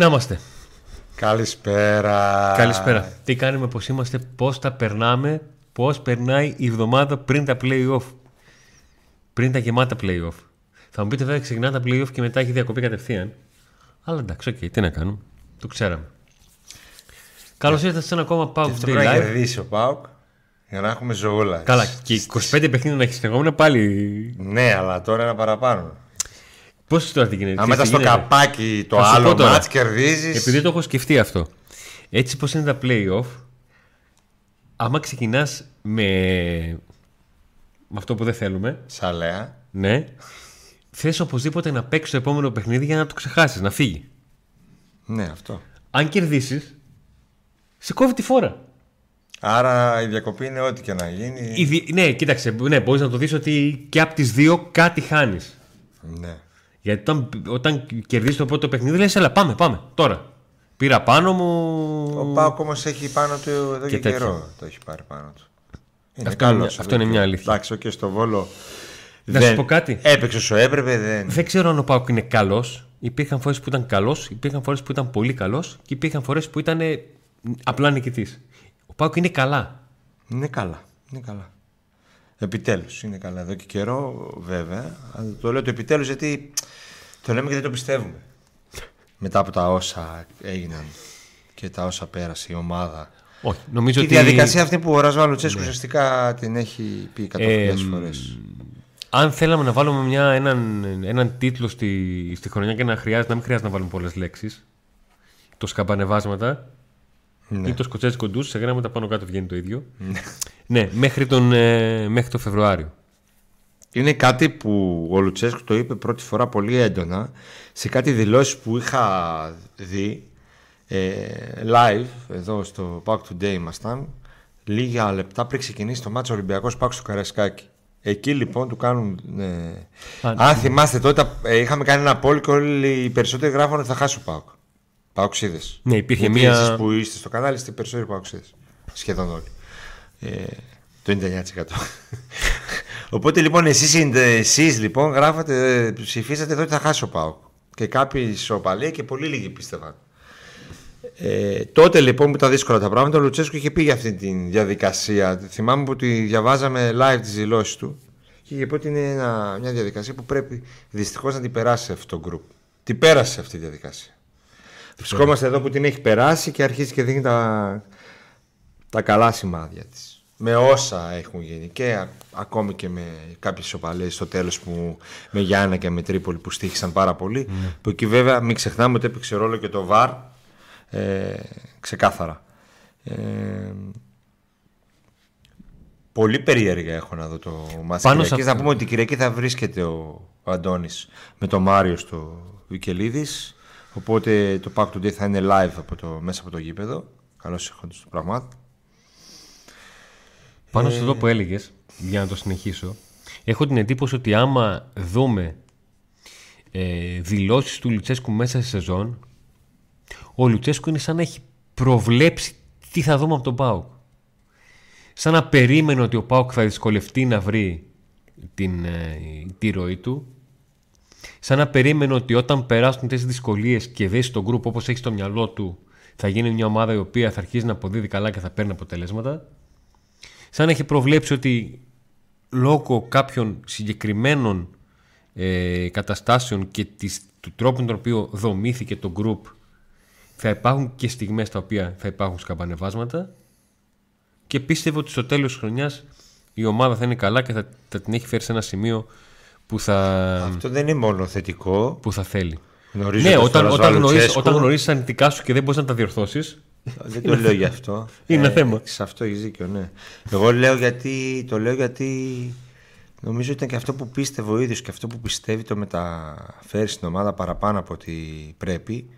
Να είμαστε. Καλησπέρα. Καλησπέρα. Τι κάνουμε, πώς είμαστε, πώς τα περνάμε, πώς περνάει η εβδομάδα πριν τα playoff. Πριν τα γεμάτα playoff. Θα μου πείτε βέβαια ξεκινά τα playoff και μετά έχει διακοπή κατευθείαν. Αλλά εντάξει, οκ, τι να κάνουμε. Το ξέραμε. Καλώς ήρθατε σε ένα ακόμα PAOK Αυτό Day πρέπει να Live. κερδίσει ο ΠΑΟΚ για να έχουμε ζωούλα. Καλά, και 25 παιχνίδια να έχεις συνεχόμενα πάλι. Ναι, αλλά τώρα ένα παραπάνω. Πώς τώρα τι γίνεται. Αν ξέρεις μετά τι στο γίνεται; καπάκι το Θα σου πω άλλο τώρα. μάτς κερδίζεις. Επειδή το έχω σκεφτεί αυτό. Έτσι πως είναι τα playoff, άμα ξεκινάς με, με αυτό που δεν θέλουμε, Σαλέα. ναι, θες οπωσδήποτε να παίξεις το επόμενο παιχνίδι για να το ξεχάσεις, να φύγει. Ναι, αυτό. Αν κερδίσεις, σε κόβει τη φόρα. Άρα η διακοπή είναι ό,τι και να γίνει. Η δι- Ναι, κοίταξε, ναι, μπορείς να το δεις ότι και από τις δύο κάτι χάνεις. Ναι. Γιατί όταν, όταν κερδίσεις το πρώτο παιχνίδι, λες, έλα πάμε, πάμε, τώρα. Πήρα πάνω μου... Ο Πάουκ όμως έχει πάνω του εδώ και, Και τέτοιο. καιρό. Το έχει πάρει πάνω του. Είναι Αυτό είναι καλός μια- αυτό εδώ είναι και- μια αλήθεια. Εντάξει, και στο βόλο. Να σου πω κάτι. Έπαιξε όσο έπρεπε, δεν. Δεν ξέρω αν ο Πάουκ είναι καλός. Υπήρχαν φορές που ήταν καλός, υπήρχαν φορές που ήταν πολύ καλός και υπήρχαν φορές που ήταν ε, απλά νικητής. Ο Πάουκ είναι καλά. Είναι καλά. Είναι καλά. Επιτέλους είναι καλά. Εδώ και καιρό, βέβαια. Αλλά το λέω το επιτέλους γιατί το λέμε και δεν το πιστεύουμε. Μετά από τα όσα έγιναν και τα όσα πέρασε η ομάδα. Όχι, νομίζω Και η ότι. Ναι. διαδικασία αυτή που ο Ρασβάλ Λουτσέσκου ουσιαστικά την έχει πει εκατοντάδε Ε, φορές. Αν θέλαμε να βάλουμε μια, έναν, έναν τίτλο στη, στη χρονιά και να, χρειάζεται, να μην χρειάζεται να βάλουμε πολλές λέξεις. Το σκαμπανεβάσματα Ναι. ή το σκοτσέζικο ντους, σε γράμματα πάνω κάτω βγαίνει το ίδιο. ναι, μέχρι τον, ε, μέχρι τον Φεβρουάριο. Είναι κάτι που ο Λουτσέσκου το είπε πρώτη φορά πολύ έντονα σε κάτι δηλώσεις που είχα δει ε, live εδώ στο Pack Today ήμασταν λίγα λεπτά πριν ξεκινήσει το μάτσο Ολυμπιακός Πάκ στο Καρασκάκι. Εκεί λοιπόν του κάνουν. Ε, Α, αν θυμάστε τότε ε, είχαμε κάνει ένα poll και όλοι οι περισσότεροι γράφουν ότι θα χάσει ο Πάουκ. Παοξίδες. Ναι, υπήρχε Γιατί μία- Εσείς που είστε στο κανάλι είστε περισσότεροι Παοξίδες. Σχεδόν όλοι. Ε, το 99%. Οπότε λοιπόν εσείς, είναι- εσείς λοιπόν γράφατε, ε, ψηφίσατε εδώ ότι θα χάσει ο ΠΑΟΚ. Και κάποιοι σοπαλοί και πολύ λίγοι πίστευαν. Ε, τότε λοιπόν που ήταν δύσκολα τα πράγματα, ο Λουτσέσκου είχε πει για αυτή τη διαδικασία. Θυμάμαι που τη διαβάζαμε live τις δηλώσεις του και είχε πει ότι είναι ένα- μια διαδικασία που πρέπει δυστυχώς να την περάσει αυτό το group. Την πέρασε αυτή η διαδικασία. Βρισκόμαστε εδώ που την έχει περάσει και αρχίζει και δίνει τα, τα καλά σημάδια της. Με όσα έχουν γίνει και α- ακόμη και με κάποιες σοπαλίες στο τέλος που με Γιάννα και με Τρίπολη που στήχησαν πάρα πολύ. Που εκεί βέβαια μην ξεχνάμε ότι έπαιξε ρόλο και το ΒΑΡ ε, ξεκάθαρα. Ε, πολύ περίεργα έχω να δω το μάτς Πάνω σε Κυριακής. αυτό. Να πούμε ότι την Κυριακή θα βρίσκεται ο, ο Αντώνης με τον Μάριο στο Βικελίδης. Οπότε το Pack Today θα είναι live από το, μέσα από το γήπεδο. Καλώς ήρθατε στο πραγμάτ. Πάνω σε αυτό που έλεγες, για να το συνεχίσω, έχω την εντύπωση ότι άμα δούμε ε, δηλώσεις του Λουτσέσκου μέσα στη σεζόν, ο Λουτσέσκου είναι σαν να έχει προβλέψει τι θα δούμε από τον ΠΑΟΚ. Σαν να περίμενε ότι ο ΠΑΟΚ θα δυσκολευτεί να βρει την, ε, τη ροή του. Σαν να περίμενε ότι όταν περάσουν τις δυσκολίες και δέσει τον γκρουπ όπως έχει στο μυαλό του, θα γίνει μια ομάδα η οποία θα αρχίσει να αποδίδει καλά και θα παίρνει αποτελέσματα. Σαν να έχει προβλέψει ότι λόγω κάποιων συγκεκριμένων ε, καταστάσεων και της, του τρόπου με τον οποίο δομήθηκε το group θα υπάρχουν και στιγμές τα οποία θα υπάρχουν σκαμπανεβάσματα. Και πίστευε ότι στο τέλος της χρονιάς η ομάδα θα είναι καλά και θα, θα την έχει φέρει σε ένα σημείο που θα, Αυτό δεν είναι μόνο θετικό. που θα θέλει. Γνωρίζοντας Ναι, τον όταν, Ρασβάλ όταν, γνωρίζεις, Λουτσέσκου, όταν γνωρίζεις τα αρνητικά σου και δεν μπορείς να τα διορθώσεις Δεν το λέω γι' αυτό. Είναι ένα θέμα. Σε αυτό έχει δίκιο, ναι. Εγώ λέω γιατί, το λέω γιατί νομίζω ήταν και αυτό που πίστευε ο ίδιος και αυτό που πιστεύει το μεταφέρει στην ομάδα παραπάνω από ό,τι πρέπει.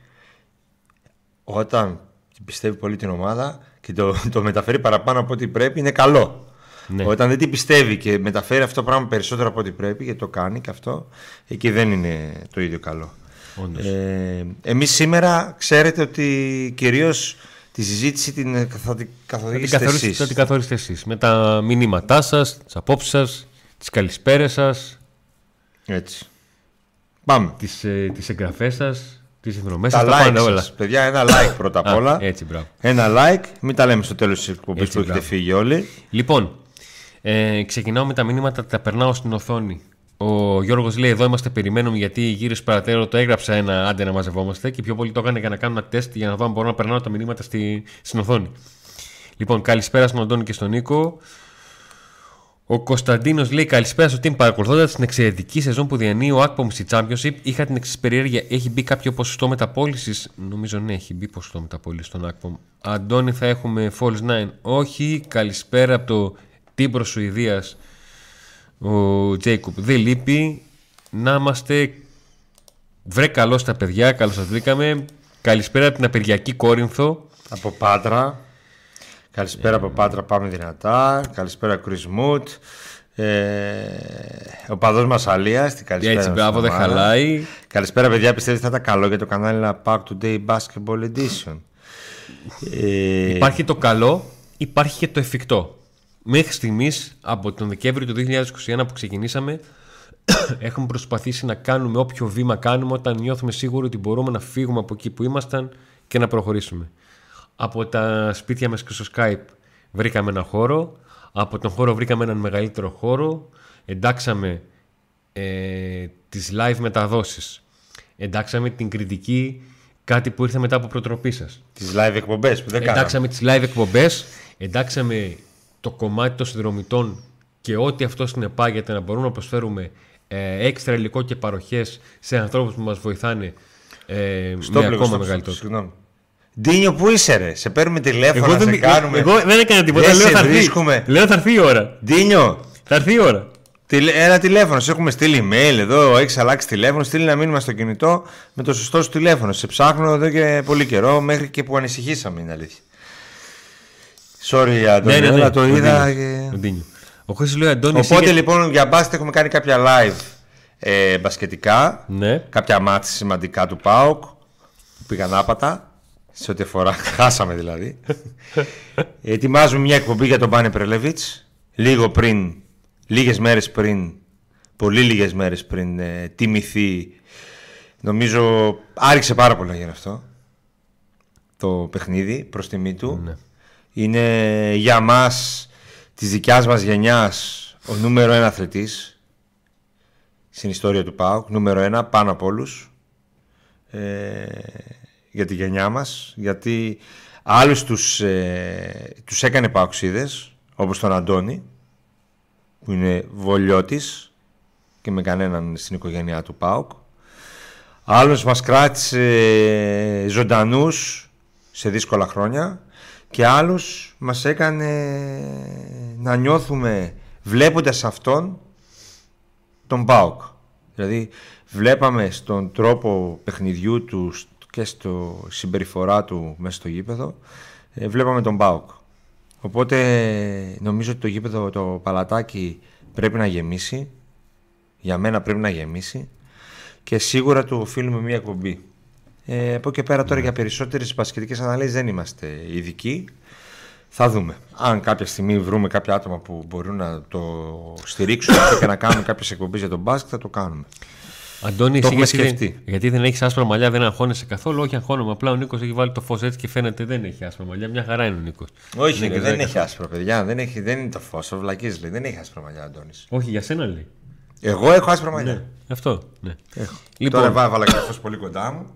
Όταν πιστεύει πολύ την ομάδα και το, το μεταφέρει παραπάνω από ό,τι πρέπει, είναι καλό. Ναι. Όταν δεν την πιστεύει και μεταφέρει αυτό το πράγμα περισσότερο από ό,τι πρέπει, γιατί το κάνει και αυτό, εκεί δεν είναι το ίδιο καλό. Όντως. Ε, εμείς σήμερα ξέρετε ότι κυρίως τη συζήτηση την θα την Θα την καθοδηγήσετε καθορίσετε, εσείς. θα την καθορίσετε εσείς. Με τα μηνύματά σας, τις απόψεις σας, τις καλησπέρες σας, Έτσι. Πάμε. τις, ε, τις εγγραφές σας. Τις συμφωνώ. Μέσα Τα στα like πάντα όλα. σας. Παιδιά, ένα like πρώτα απ' Α, όλα. έτσι, μπράβο. Ένα like. Μην τα λέμε στο τέλος της εκπομπής Έτσι, που έχετε μπράβο. φύγει όλοι. Λοιπόν, ε, ξεκινάω με τα μηνύματα, τα περνάω στην οθόνη. Ο Γιώργος λέει: Εδώ είμαστε, περιμένουμε γιατί γύρω παρατέρω το έγραψα ένα άντε να μαζευόμαστε και πιο πολύ το έκανε για να κάνω ένα τεστ για να δω αν μπορώ να περνάω τα μηνύματα στη, στην οθόνη. Λοιπόν, καλησπέρα στον Αντώνη και στον Νίκο. Ο Κωνσταντίνος λέει: Καλησπέρα στο team. Παρακολουθώντας την εξαιρετική σεζόν που διανύει ο Ακπομ στη Championship, είχα την εξής περιέργεια. Έχει μπει κάποιο ποσοστό μεταπώλησης; Νομίζω ναι, έχει μπει ποσοστό μεταπώλησης στον Ακπομ. Αντώνη, θα έχουμε false 9. Όχι. Καλησπέρα από το Τίμπρο Σουηδίας. Ο Τζέικουπ δεν λείπει. Να είμαστε. Βρε καλό στα παιδιά, καλώς σας βρήκαμε. Καλησπέρα από την απεργιακή Κόρινθο. Από Πάτρα. Καλησπέρα από Πάτρα, πάμε δυνατά. Καλησπέρα, Chris Mood. Ε, ο παδός μας Αλίας. Στην καλησπέρα. Έτσι, μας μπράβο, στην δεν ομάδα. χαλάει. Καλησπέρα, παιδιά. Πιστεύετε θα ήταν καλό για το κανάλι να Pack Today Basketball Edition; Ε, Υπάρχει το καλό, υπάρχει και το εφικτό. Μέχρι στιγμής, από τον Δεκέμβριο του 2021 που ξεκινήσαμε, έχουμε προσπαθήσει να κάνουμε όποιο βήμα κάνουμε όταν νιώθουμε σίγουροι ότι μπορούμε να φύγουμε από εκεί που ήμασταν και να προχωρήσουμε. Από τα σπίτια μας και στο Skype βρήκαμε ένα χώρο, από τον χώρο βρήκαμε έναν μεγαλύτερο χώρο, εντάξαμε ε, τις live μεταδόσεις, εντάξαμε την κριτική, κάτι που ήρθε μετά από προτροπή σας. τις live εκπομπές που δεν κάναμε. Εντάξαμε τις live εκπομπές, εντάξαμε το κομμάτι των συνδρομητών και ό,τι αυτό συνεπάγεται να μπορούμε να προσφέρουμε ε, έξτρα υλικό και παροχές σε ανθρώπους που μας βοηθάνε ε, Στο με πλέον, ακόμα στο- μεγαλύτερο. Συγγνώμη. Ντίνιο, πού είσαι, ρε. Σε παίρνουμε τηλέφωνο, Εγώ να σε δεν, κάνουμε. εγώ δεν έκανα τίποτα. Δεν Λέω σε θα, έρθει, βρίσκουμε. λέω θα έρθει η ώρα. Ντίνιο, Θα έρθει η ώρα. τηλε- ένα τηλέφωνο. Σε έχουμε στείλει email εδώ, έχεις αλλάξει τηλέφωνο. Στείλει ένα μήνυμα στο κινητό με το σωστό σου τηλέφωνο. Σε ψάχνω εδώ και πολύ καιρό, μέχρι και που ανησυχήσαμε είναι αλήθεια. Sorry, Αντώνη, αλλά το ο είδα. Ντίνιο. και- Ο Ντίνιο. Ο Χρήστος λέει Αντώνη. εσύ Οπότε για- λοιπόν για μπάσκετ έχουμε κάνει κάποια live ε, μπασκετικά. Ναι. Κάποια μάτς σημαντικά του ΠΑΟΚ που πήγαν άπατα. Σε ό,τι αφορά, χάσαμε δηλαδή. Ετοιμάζουμε μια εκπομπή για τον Πάνε Πρελεβίτς λίγο πριν, λίγες μέρες πριν, πολύ λίγες μέρες πριν ε, τιμηθεί. Νομίζω άρχισε πάρα πολύ να γίνει αυτό το παιχνίδι προς τιμή του. Ναι. Είναι για μας της δικιάς μας γενιάς ο νούμερο ένα αθλητής στην ιστορία του ΠΑΟΚ, νούμερο ένα πάνω από όλους ε, για τη γενιά μας γιατί άλλους τους, ε, τους έκανε ΠΑΟΚΣίδες όπως τον Αντώνη που είναι βολιώτης και με κανέναν στην οικογένειά του ΠΑΟΚ. Άλλος μας κράτησε ζωντανούς σε δύσκολα χρόνια και άλλους μας έκανε να νιώθουμε βλέποντας αυτόν τον ΠΑΟΚ. Δηλαδή βλέπαμε στον τρόπο παιχνιδιού του και στο συμπεριφορά του μέσα στο γήπεδο ε, βλέπαμε τον ΠΑΟΚ. Οπότε νομίζω ότι το γήπεδο το παλατάκι πρέπει να γεμίσει. Για μένα πρέπει να γεμίσει και σίγουρα του οφείλουμε μια εκπομπή. Ε, από εκεί πέρα τώρα για περισσότερες μπασκετικές αναλύσεις δεν είμαστε ειδικοί. Θα δούμε. Αν κάποια στιγμή βρούμε κάποια άτομα που μπορούν να το στηρίξουν αυτό και να κάνουν κάποιες εκπομπές για τον μπάσκετ θα το κάνουμε. Αντώνη, Το εσύ έχουμε γιατί, δεν, σκεφτεί. γιατί δεν έχεις άσπρα μαλλιά, δεν αγχώνεσαι καθόλου; Όχι, αγχώνομαι. Απλά ο Νίκος έχει βάλει το φως έτσι και φαίνεται δεν έχει άσπρα μαλλιά. Μια χαρά είναι ο Νίκος. Όχι, ρε, δεν έχει άσπρα παιδιά. Δεν, έχει, δεν είναι το φως. Ο Βλακής λέει. Δεν έχει άσπρα μαλλιά, Αντώνης. Όχι, για σένα λέει. Εγώ έχω άσπρα μαλλιά. Αυτό. Ναι. Έχω. Λοιπόν. Τώρα βά- βάλα και το φως πολύ κοντά μου.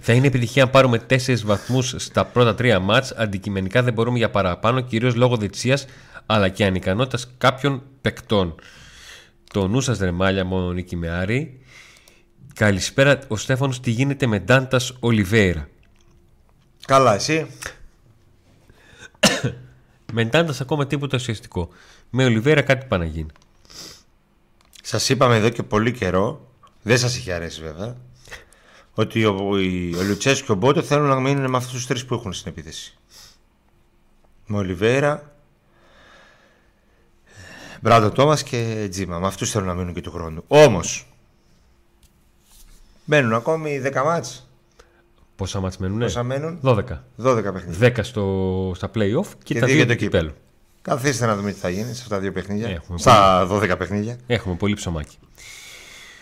Θα είναι επιτυχία αν πάρουμε 4 βαθμούς στα πρώτα τρία μάτς. Αντικειμενικά δεν μπορούμε για παραπάνω, κυρίως λόγω διτσία αλλά και ανικανότητας κάποιων παικτών. Το νου σας ρεμάλια μόνο Νίκη με Άρη. Καλησπέρα, ο Στέφανος τι γίνεται με Ντάντας Ολιβέηρα. Καλά, εσύ; Με Ντάντας ακόμα τίποτα ουσιαστικό. Με Ολιβέηρα κάτι πάει να γίνει. Σας είπαμε εδώ και πολύ καιρό, δεν σας είχε αρέσει βέβαια, ότι ο, ο, ο Λουτσέσκο και ο Μπότο θέλουν να μείνουν με αυτούς τους τρεις που έχουν στην επίθεση. Με Ολιβέρα, Μπράντο Τόμας και Τζίμα. Με αυτούς θέλουν να μείνουν και του χρόνου. Όμως, μένουν ακόμη 10 μάτς. Πόσα μάτς μένουνε; Πόσα μένουν; 12. 12 παιχνίδια. 10 στο, στα play-off και, Και τα δύο δύο για το του κυπέλου. Καθίστε να δούμε τι θα γίνει σε αυτά τα δύο παιχνίδια. Έχουμε Στα 12 παιχνίδια. Έχουμε πολύ ψωμάκι.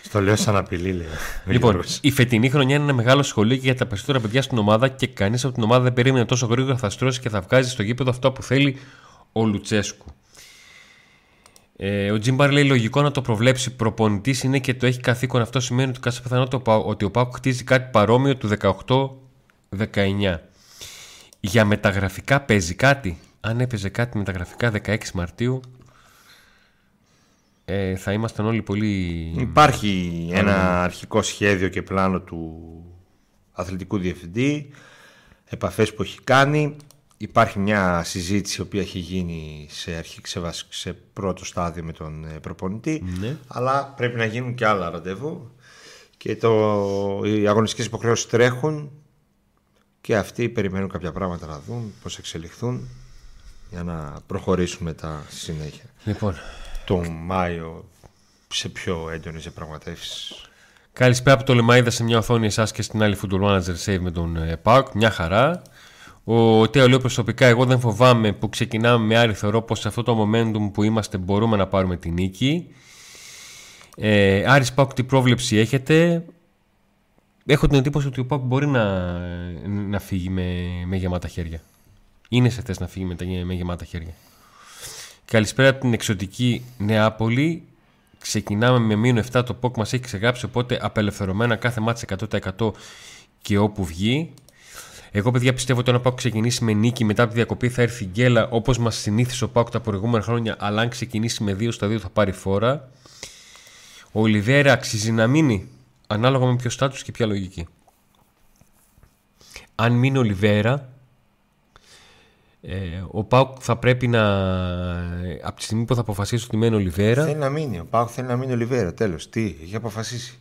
Στο λέω σαν απειλή, λέει. Λοιπόν, η φετινή χρονιά είναι ένα μεγάλο σχολείο και για τα περισσότερα παιδιά στην ομάδα και κανείς από την ομάδα δεν περίμενε τόσο γρήγορα θα στρώσει και θα βγάζει στο γήπεδο αυτό που θέλει ο Λουτσέσκου. Ε, ο Τζιμπάρ λέει λογικό να το προβλέψει. Προπονητής είναι και το έχει καθήκον. Αυτό σημαίνει ότι κάθε πιθανότητα ότι ο Πάουκ χτίζει κάτι παρόμοιο του 18-19. Για μεταγραφικά παίζει κάτι. Αν έπαιζε κάτι μεταγραφικά 16 Μαρτίου, ε, θα ήμασταν όλοι πολύ. Υπάρχει ένα αρχικό σχέδιο και πλάνο του αθλητικού διευθυντή, επαφές που έχει κάνει. Υπάρχει μια συζήτηση η οποία έχει γίνει σε, αρχή, σε, σε πρώτο στάδιο με τον ε, προπονητή, Ναι. αλλά πρέπει να γίνουν και άλλα ραντεβού και το, οι αγωνιστικές υποχρεώσεις τρέχουν και αυτοί περιμένουν κάποια πράγματα να δουν, πώς εξελιχθούν για να προχωρήσουν μετά στη συνέχεια. Λοιπόν, Τον Μάιο σε πιο έντονες διαπραγματεύσεις. Καλησπέρα από το Λεμαίδα σε μια οθόνη εσάς και στην άλλη Football Manager Save με τον ε, Πάουκ. Μια χαρά. Ο Τέο λέει προσωπικά: Εγώ δεν φοβάμαι που ξεκινάμε με Άρη. Θεωρώ πως σε αυτό το momentum που είμαστε μπορούμε να πάρουμε την νίκη. Ε, Άρης Πάουκ, τι πρόβλεψη έχετε; Έχω την εντύπωση ότι ο Πάουκ μπορεί να, να φύγει με, με γεμάτα χέρια. Είναι σε θέση να φύγει με, τα- με γεμάτα χέρια. Καλησπέρα από την εξωτική Νεάπολη. Ξεκινάμε με μείον 7 το POC μας έχει ξεγράψει οπότε απελευθερωμένα κάθε μάτς 100% και όπου βγει. Εγώ παιδιά πιστεύω ότι όταν ο POC ξεκινήσει με νίκη μετά από τη διακοπή θα έρθει γκέλα όπως μας συνήθισε ο POC τα προηγούμενα χρόνια αλλά αν ξεκινήσει με 2 στα 2 θα πάρει φόρα. Ο Ολιβέρα αξίζει να μείνει ανάλογα με ποιο στάτους και ποια λογική. Αν μείνει ο Ολιβέρα ε, ο Πάουκ θα πρέπει να. Από τη στιγμή που θα αποφασίσει ότι μένει ο Ολιβέρα. Θέλει να μείνει. Ο Πάουκ θέλει να μείνει ο Λιβέρα. Τέλος. Τι, έχει αποφασίσει.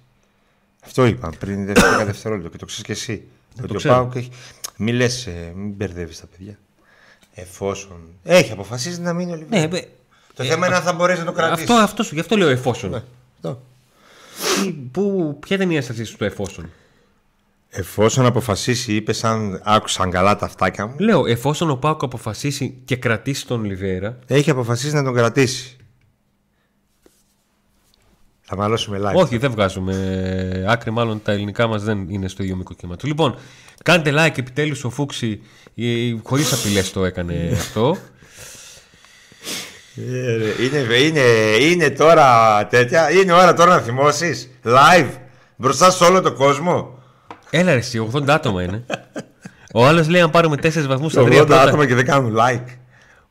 Αυτό είπα πριν δεύτερο δευτερόλεπτο και το ξέρεις και εσύ. ότι ο ξέρω. Πάουκ έχει. Μην λες, μην μπερδεύεις τα παιδιά. Εφόσον. Έχει αποφασίσει να μείνει ο Λιβέρα. Ναι, ε, το θέμα είναι αν θα μπορέσει να το κρατήσει. αυτό, αυτό, σου- γι' αυτό λέω εφόσον. Ναι, αυτό. Τι- Πού, ποια ήταν η ένστασή σου στο εφόσον; Εφόσον αποφασίσει, είπε σαν άκουσαν καλά τα αυτάκια μου. Λέω, εφόσον ο Πάουκ αποφασίσει και κρατήσει τον Ολιβέρα. Έχει αποφασίσει να τον κρατήσει. Θα μαλώσουμε live. Όχι, δεν βγάζουμε άκρη, μάλλον τα ελληνικά μας δεν είναι στο ίδιο μικρό κύμα του. Λοιπόν, κάντε like επιτέλους ο Φούξη, χωρίς απειλές το έκανε αυτό. Ε, ρε, Είναι, είναι, είναι τώρα τέτοια. Είναι ώρα τώρα να θυμώσεις. Live. Μπροστά σε όλο τον κόσμο. Έλα, ρε, εσύ, 80 άτομα είναι. Ο άλλος λέει αν πάρουμε 4 βαθμούς στα 3 80 πρώτα. άτομα και δεν κάνουν like.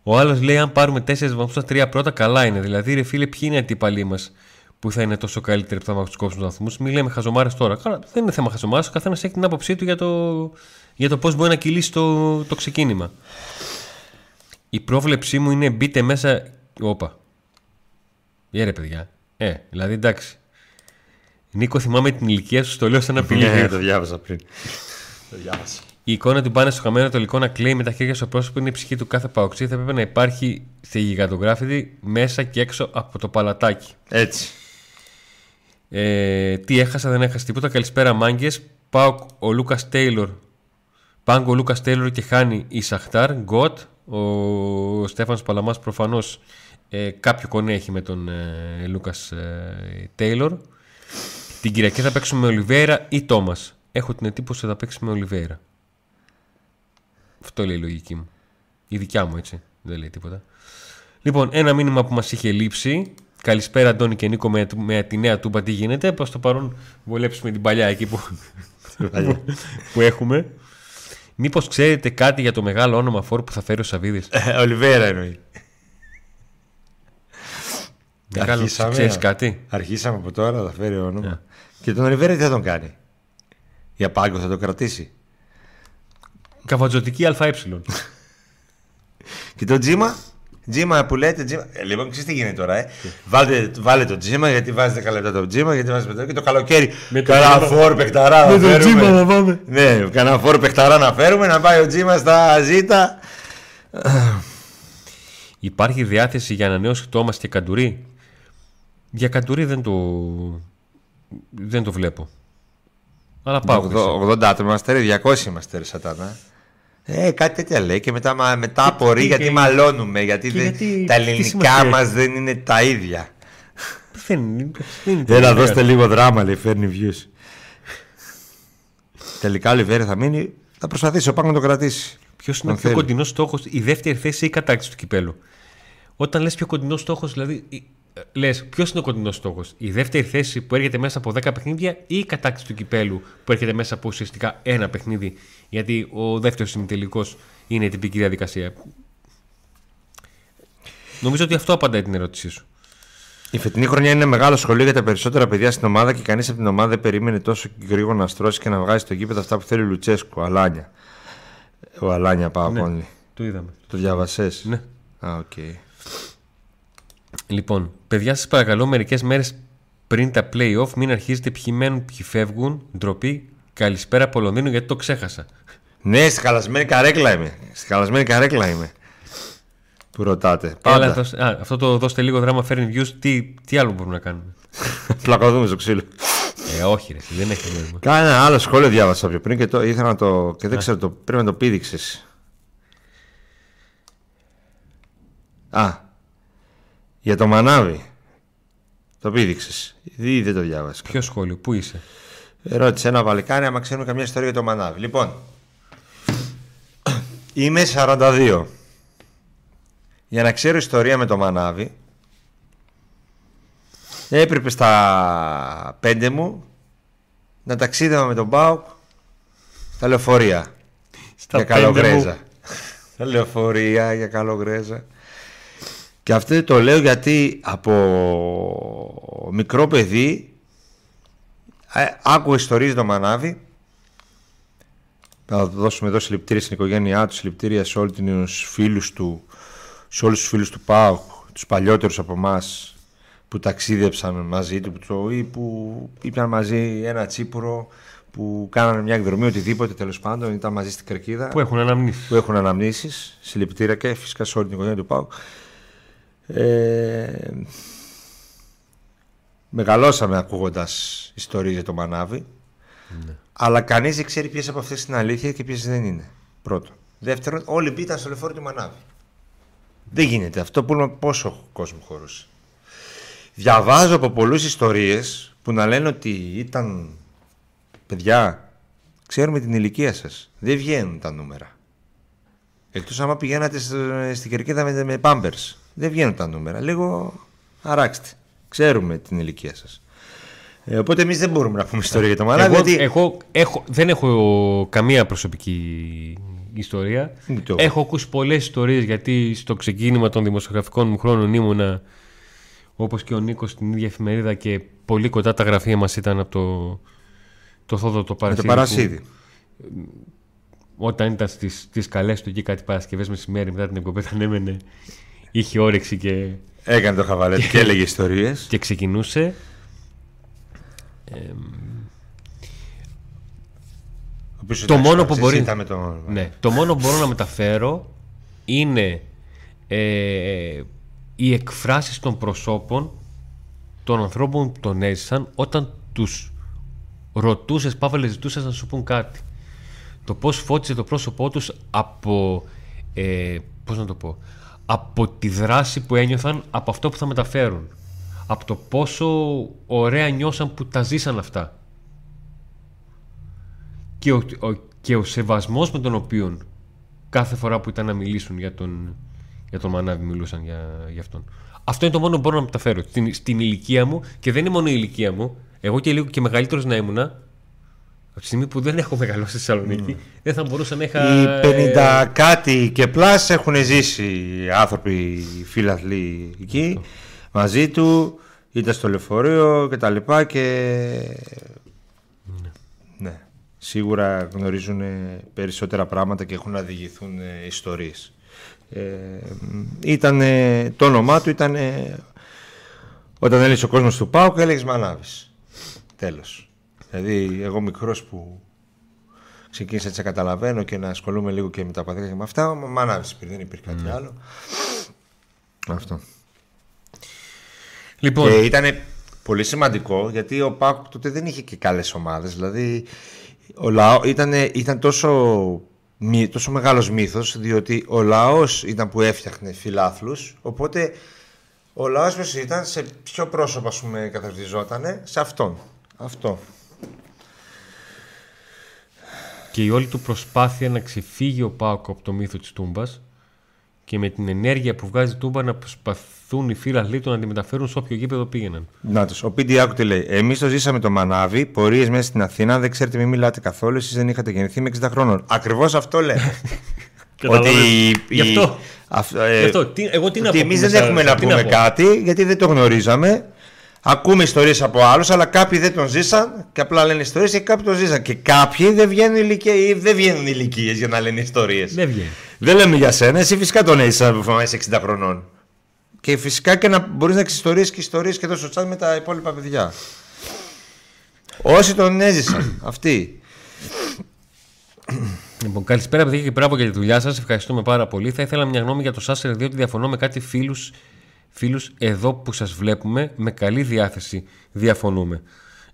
Ο άλλος λέει: Αν πάρουμε 4 βαθμούς στα 3 πρώτα, καλά είναι. Δηλαδή, ρε φίλε, ποιοι είναι οι αντίπαλοι μας που θα είναι τόσο καλύτεροι που θα μας κόψουν του βαθμούς; Μην λέμε χαζομάρες τώρα. Καλά, δεν είναι θέμα χαζομάρες. Ο καθένας έχει την άποψή του για το, για το πώς μπορεί να κυλήσει το, το ξεκίνημα. Η πρόβλεψή μου είναι μπείτε μέσα. Όπα. Ε, ρε παιδιά. Ε, δηλαδή εντάξει. Νίκο, θυμάμαι την ηλικία σου, το λέω σαν απειλή. Ναι, το διάβασα πριν. Το διάβασα. Η εικόνα του πάνε στο χαμένο τελικό να κλαίει με τα χέρια στο πρόσωπο είναι η ψυχή του κάθε παοξή. Θα πρέπει να υπάρχει στη γιγαντογράφητη μέσα και έξω από το παλατάκι. Έτσι. Ε, τι έχασα, δεν έχασα τίποτα. Καλησπέρα, μάγκες. Πάω ο Λούκας Τέιλορ. Πάγκο ο Λούκας Τέιλορ και χάνει η Σαχτάρ. Γκοτ. Ο Στέφανος Παλαμάς προφανώς ε, κάποιο κονέ έχει με τον ε, Λούκας ε, Τέιλορ. Την Κυριακή θα παίξουμε με Ολιβέρα ή Τόμας. Έχω την εντύπωση ότι θα παίξουμε με Ολιβέρα. Αυτό λέει η λογική μου. Η δικιά μου έτσι. Δεν λέει τίποτα. Λοιπόν, ένα μήνυμα που μας είχε λείψει. Καλησπέρα, Αντώνη και Νίκο, με, με τη νέα τούμπα. Τι γίνεται; Προς το παρόν, βολέψουμε την παλιά εκεί που, που, που έχουμε. Μήπως ξέρετε κάτι για το μεγάλο όνομα φόρου που θα φέρει ο Σαββίδης; Ε, Ολιβέρα εννοεί. Μεγάλο, Αρχίσαμε. ξέρεις κάτι; Αρχίσαμε από τώρα, θα φέρει όνομα. Ναι. Και τον Ολιβέρα τι θα τον κάνει. Για πάγκο θα το κρατήσει. Καβατζωτική ΑΕ. Και το τζίμα. Τζίμα που λέτε τζίμα. Ε, λοιπόν, ξέρεις τι γίνεται τώρα, ε. Βάλτε, βάλε το τζίμα γιατί βάζεις 10 λεπτά το τζίμα. Γιατί βάζεις μετά και το καλοκαίρι. Με το Κανένα τζίμα. φόρ παιχταρά να Με το φέρουμε. τζίμα να πάμε. Ναι, κανένα φόρ παιχταρά να φέρουμε να πάει ο τζίμα στα ζήτα. Υπάρχει διάθεση για ανανέωση Τόμας και Καντουρί; Για Καντουρί δεν το, δεν το βλέπω. Αλλά πάω. εσύ. 80 άτομα είμαστε, ρε, 200 είμαστε, ρε, σατάνα. Ε, κάτι τέτοια λέει και μετά, μα- μετά απορεί τι- γιατί και- μαλώνουμε. Γιατί, και δεν- γιατί- τα τι ελληνικά σημασία μας δεν είναι τα ίδια. Δεν, δεν Έλα, δώστε λίγο δράμα, λέει, φέρνει views. Τελικά ο Λιβέρη θα μείνει. Θα προσπαθήσει ο Πάκ να το κρατήσει. Ποιος είναι ο πιο κοντινός στόχος, η δεύτερη θέση ή η κατάκτηση του κυπέλου; Όταν λες πιο κοντινός στόχος, δηλαδή. Λες, ποιος είναι ο κοντινός στόχος, η δεύτερη θέση που έρχεται μέσα από 10 παιχνίδια ή η κατάκτηση του κυπέλου που έρχεται μέσα από ουσιαστικά ένα παιχνίδι; Γιατί ο δεύτερος ημιτελικό είναι η τυπική διαδικασία. Νομίζω ότι αυτό απαντάει την ερώτησή σου. Η φετινή χρονιά είναι μεγάλο σχολείο για τα περισσότερα παιδιά στην ομάδα και κανείς από την ομάδα δεν περίμενε τόσο γρήγορα να στρώσει και να βγάζει στο γήπεδο αυτά που θέλει ο Λουτσέσκου. Αλάνια. Ο Αλάνια πάω ναι, Το είδαμε. Το διαβασέ. Ναι. Α, okay. Λοιπόν, παιδιά, σας παρακαλώ μερικές μέρες πριν τα playoff μην αρχίζετε ποιοι μένουν, ποιοι φεύγουν. Ντροπή. Καλησπέρα από Λονδίνο γιατί το ξέχασα. Ναι, στη χαλασμένη καρέκλα είμαι. Στη χαλασμένη καρέκλα είμαι. Που ρωτάτε. Έλα, α, αυτό το δώστε λίγο δράμα φέρνει views. Τι, τι άλλο μπορούμε να κάνουμε; Πλακωδούμε στο ξύλο. Ε, όχι, ρε, δεν έχει νόημα. Κάνα ένα άλλο σχόλιο διάβασα πιο πριν και το ήθελα να το. και δεν ξέρω, το, πρέπει να το πήδηξες. Α, για το μανάβι. Το πήδηξες. Ή δεν το διάβασα. Ποιο σχόλιο, πού είσαι; Ρώτησε ένα βαλικάρι άμα ξέρουμε καμιά ιστορία για το μανάβι. Λοιπόν, είμαι 42. Για να ξέρω ιστορία με το μανάβι, έπρεπε στα πέντε μου να ταξίδευα με τον Μπάουκ στα λεωφορεία. Στα για καλογρέζα. Στα λεωφορεία για καλογρέζα. Και αυτό το λέω γιατί από μικρό παιδί ε, άκουγα ιστορίες το μανάβι θα δώσουμε εδώ συλληπτήρια στην οικογένειά του, συλληπτήρια σε όλους τους φίλους του, σε όλους τους φίλους του ΠΑΟΚ, τους παλιότερους από εμάς που ταξίδεψαν μαζί του ή που ήπιαν μαζί ένα τσίπουρο που κάνανε μια εκδρομή, οτιδήποτε τέλος πάντων, ήταν μαζί στην Κερκίδα. Που έχουν αναμνήσεις. Που έχουν αναμνήσεις, συλληπτήρια και φυσικά σε όλη την οικογένεια του ΠΑΟΚ. Ε, μεγαλώσαμε ακούγοντας ιστορίες για το Μανάβι ναι. αλλά κανείς δεν ξέρει ποιες από αυτές είναι αλήθεια και ποιες δεν είναι. Πρώτο δεύτερον όλοι μπήκαν στο λεωφορείο του Μανάβι δεν γίνεται αυτό. Που πόσο κόσμο χωρούσε. Διαβάζω από πολλούς ιστορίες που να λένε ότι ήταν παιδιά ξέρουμε την ηλικία σας. Δεν βγαίνουν τα νούμερα. Εκτός άμα πηγαίνατε στην κερκίδα με, με Pampers δεν βγαίνουν τα νούμερα. Λίγο αράξτε. Ξέρουμε την ηλικία σας. Ε, οπότε εμείς δεν μπορούμε να πούμε ιστορία για το μαλάκι. Εγώ, εγώ έχω, δεν έχω καμία προσωπική ιστορία. Έχω ακούσει πολλές ιστορίες γιατί στο ξεκίνημα των δημοσιογραφικών μου χρόνων ήμουνα όπως και ο Νίκος στην ίδια εφημερίδα και πολύ κοντά τα γραφεία μας ήταν από το, το Θόδο το Παρασίδη. το Παρασίδη. όταν ήταν στις καλές του εκεί κάτι Παρασκευές μεσημέρι μετά την εκπομπή, θα ανέμενε είχε όρεξη και. Έκανε το χαβαλέ και έλεγε ιστορίες. Και ξεκινούσε. το μόνο που μπορεί. Το... Ναι, το μόνο που μπορώ να μεταφέρω είναι ε, οι εκφράσεις των προσώπων των ανθρώπων που τον έζησαν όταν τους ρωτούσες, πάβαλε ζητούσες να σου πούν κάτι. Το πώς φώτισε το πρόσωπό τους από, ε, πώς να το πω, από τη δράση που ένιωθαν από αυτό που θα μεταφέρουν. Από το πόσο ωραία νιώσαν που τα ζήσαν αυτά. Και ο, ο, και ο σεβασμός με τον οποίο κάθε φορά που ήταν να μιλήσουν για τον, για τον Μανάβη μιλούσαν για, για αυτόν. Αυτό είναι το μόνο που μπορώ να μεταφέρω. Στην, στην ηλικία μου, και δεν είναι μόνο η ηλικία μου, εγώ και λίγο και μεγαλύτερος να ήμουνα, από τη στιγμή που δεν έχω μεγαλώσει στη Θεσσαλονίκη, mm. δεν θα μπορούσα να είχα. Οι 50 κάτι και πλάς έχουν ζήσει άνθρωποι φίλαθλοι εκεί μαζί του, είτε στο λεωφορείο κτλ. Και, και... Ναι. ναι. Σίγουρα γνωρίζουν περισσότερα πράγματα και έχουν να διηγηθούν ιστορίες. Ε, ήταν, το όνομά του ήταν όταν έλεγε ο κόσμος του Πάου και έλεγες Μανάβης. Τέλος. Δηλαδή, εγώ μικρός που ξεκίνησα να καταλαβαίνω και να ασχολούμαι λίγο και με τα πατρίδια και με αυτά, μ' ανάβησε πριν, δεν υπήρχε κάτι ναι. άλλο. Αυτό. Λοιπόν. Και ήταν πολύ σημαντικό γιατί ο Πάκου τότε δεν είχε και καλές ομάδες. Δηλαδή, ο λαό ήταν, ήταν τόσο, τόσο μεγάλος μύθος διότι ο λαός ήταν που έφτιαχνε φιλάθλους οπότε Ο λαός ποιο ήταν, σε ποιο πρόσωπο ας πούμε καθοριζόταν, σε αυτόν. Αυτό. Και η όλη του προσπάθεια να ξεφύγει ο Πάοκ από το μύθο της Τούμπας και με την ενέργεια που βγάζει η Τούμπα να προσπαθούν οι φίλοι του να τη μεταφέρουν σε όποιο γήπεδο πήγαιναν. Να τους. Ο Πίντι άκου τι λέει. Εμείς το ζήσαμε το μανάβι, πορείες μέσα στην Αθήνα, δεν ξέρετε, μην μιλάτε καθόλου. Εσείς δεν είχατε γεννηθεί με 60 χρόνων. Ακριβώς αυτό λέμε. Ότι. Γι' αυτό. ε, Γι' αυτό. Τι, εγώ τι να ότι πω. εμείς που δεν μέσα- έχουμε να τι πούμε πω. κάτι γιατί δεν το γνωρίζαμε. Ακούμε ιστορίες από άλλους, αλλά κάποιοι δεν τον ζήσαν και απλά λένε ιστορίες και κάποιοι τον ζήσαν. Και κάποιοι δεν βγαίνουν ηλικίε ή δεν βγαίνουν ηλικίες για να λένε ιστορίες. Δεν βγαίνει. Δεν λέμε για σένα, εσύ φυσικά τον έχεις σαν που είσαι 60 χρονών. Και φυσικά και να μπορείς να έχεις ιστορίες και ιστορίες και εδώ στο chat με τα υπόλοιπα παιδιά. Όσοι τον έζησαν, αυτοί. Λοιπόν, καλησπέρα παιδιά και μπράβο για τη δουλειά σας. Ευχαριστούμε πάρα πολύ. Θα ήθελα μια γνώμη για το Σάσερ, διότι διαφωνώ με κάτι φίλους φίλους εδώ που σας βλέπουμε. Με καλή διάθεση διαφωνούμε.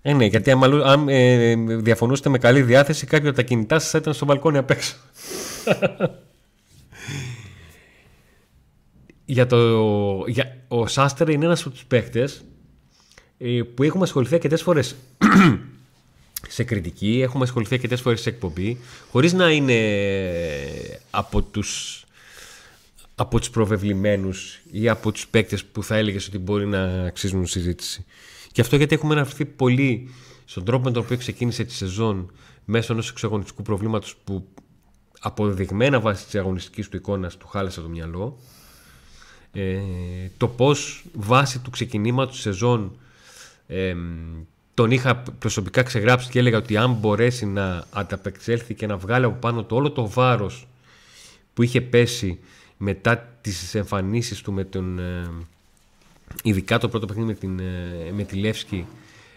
Ε, ναι, γιατί άμα, αλλού- αν ε, διαφωνούσατε με καλή διάθεση, κάποιο από τα κινητά σας ήταν στο μπαλκόνι απ' έξω. για το, για, ο Σάστερ είναι ένας από τους παίκτες ε, που έχουμε ασχοληθεί αρκετές φορές σε κριτική, έχουμε ασχοληθεί αρκετές φορές σε εκπομπή, χωρίς να είναι από τους, από τους προβεβλημένους ή από τους παίκτες που θα έλεγες ότι μπορεί να αξίζουν συζήτηση. Και αυτό γιατί έχουμε αναφερθεί πολύ στον τρόπο με τον οποίο ξεκίνησε τη σεζόν μέσω ενός εξαγωνιστικού προβλήματος που αποδεδειγμένα βάσει της αγωνιστικής του εικόνας του χάλασε το μυαλό ε, το πώς βάσει του ξεκινήματος σεζόν ε, τον είχα προσωπικά ξεγράψει και έλεγα ότι αν μπορέσει να ανταπεξέλθει και να βγάλει από πάνω το όλο το βάρος που είχε πέσει μετά τις εμφανίσεις του με τον ε, ειδικά το πρώτο παιχνίδι με, την, ε, με τη Λεύσκη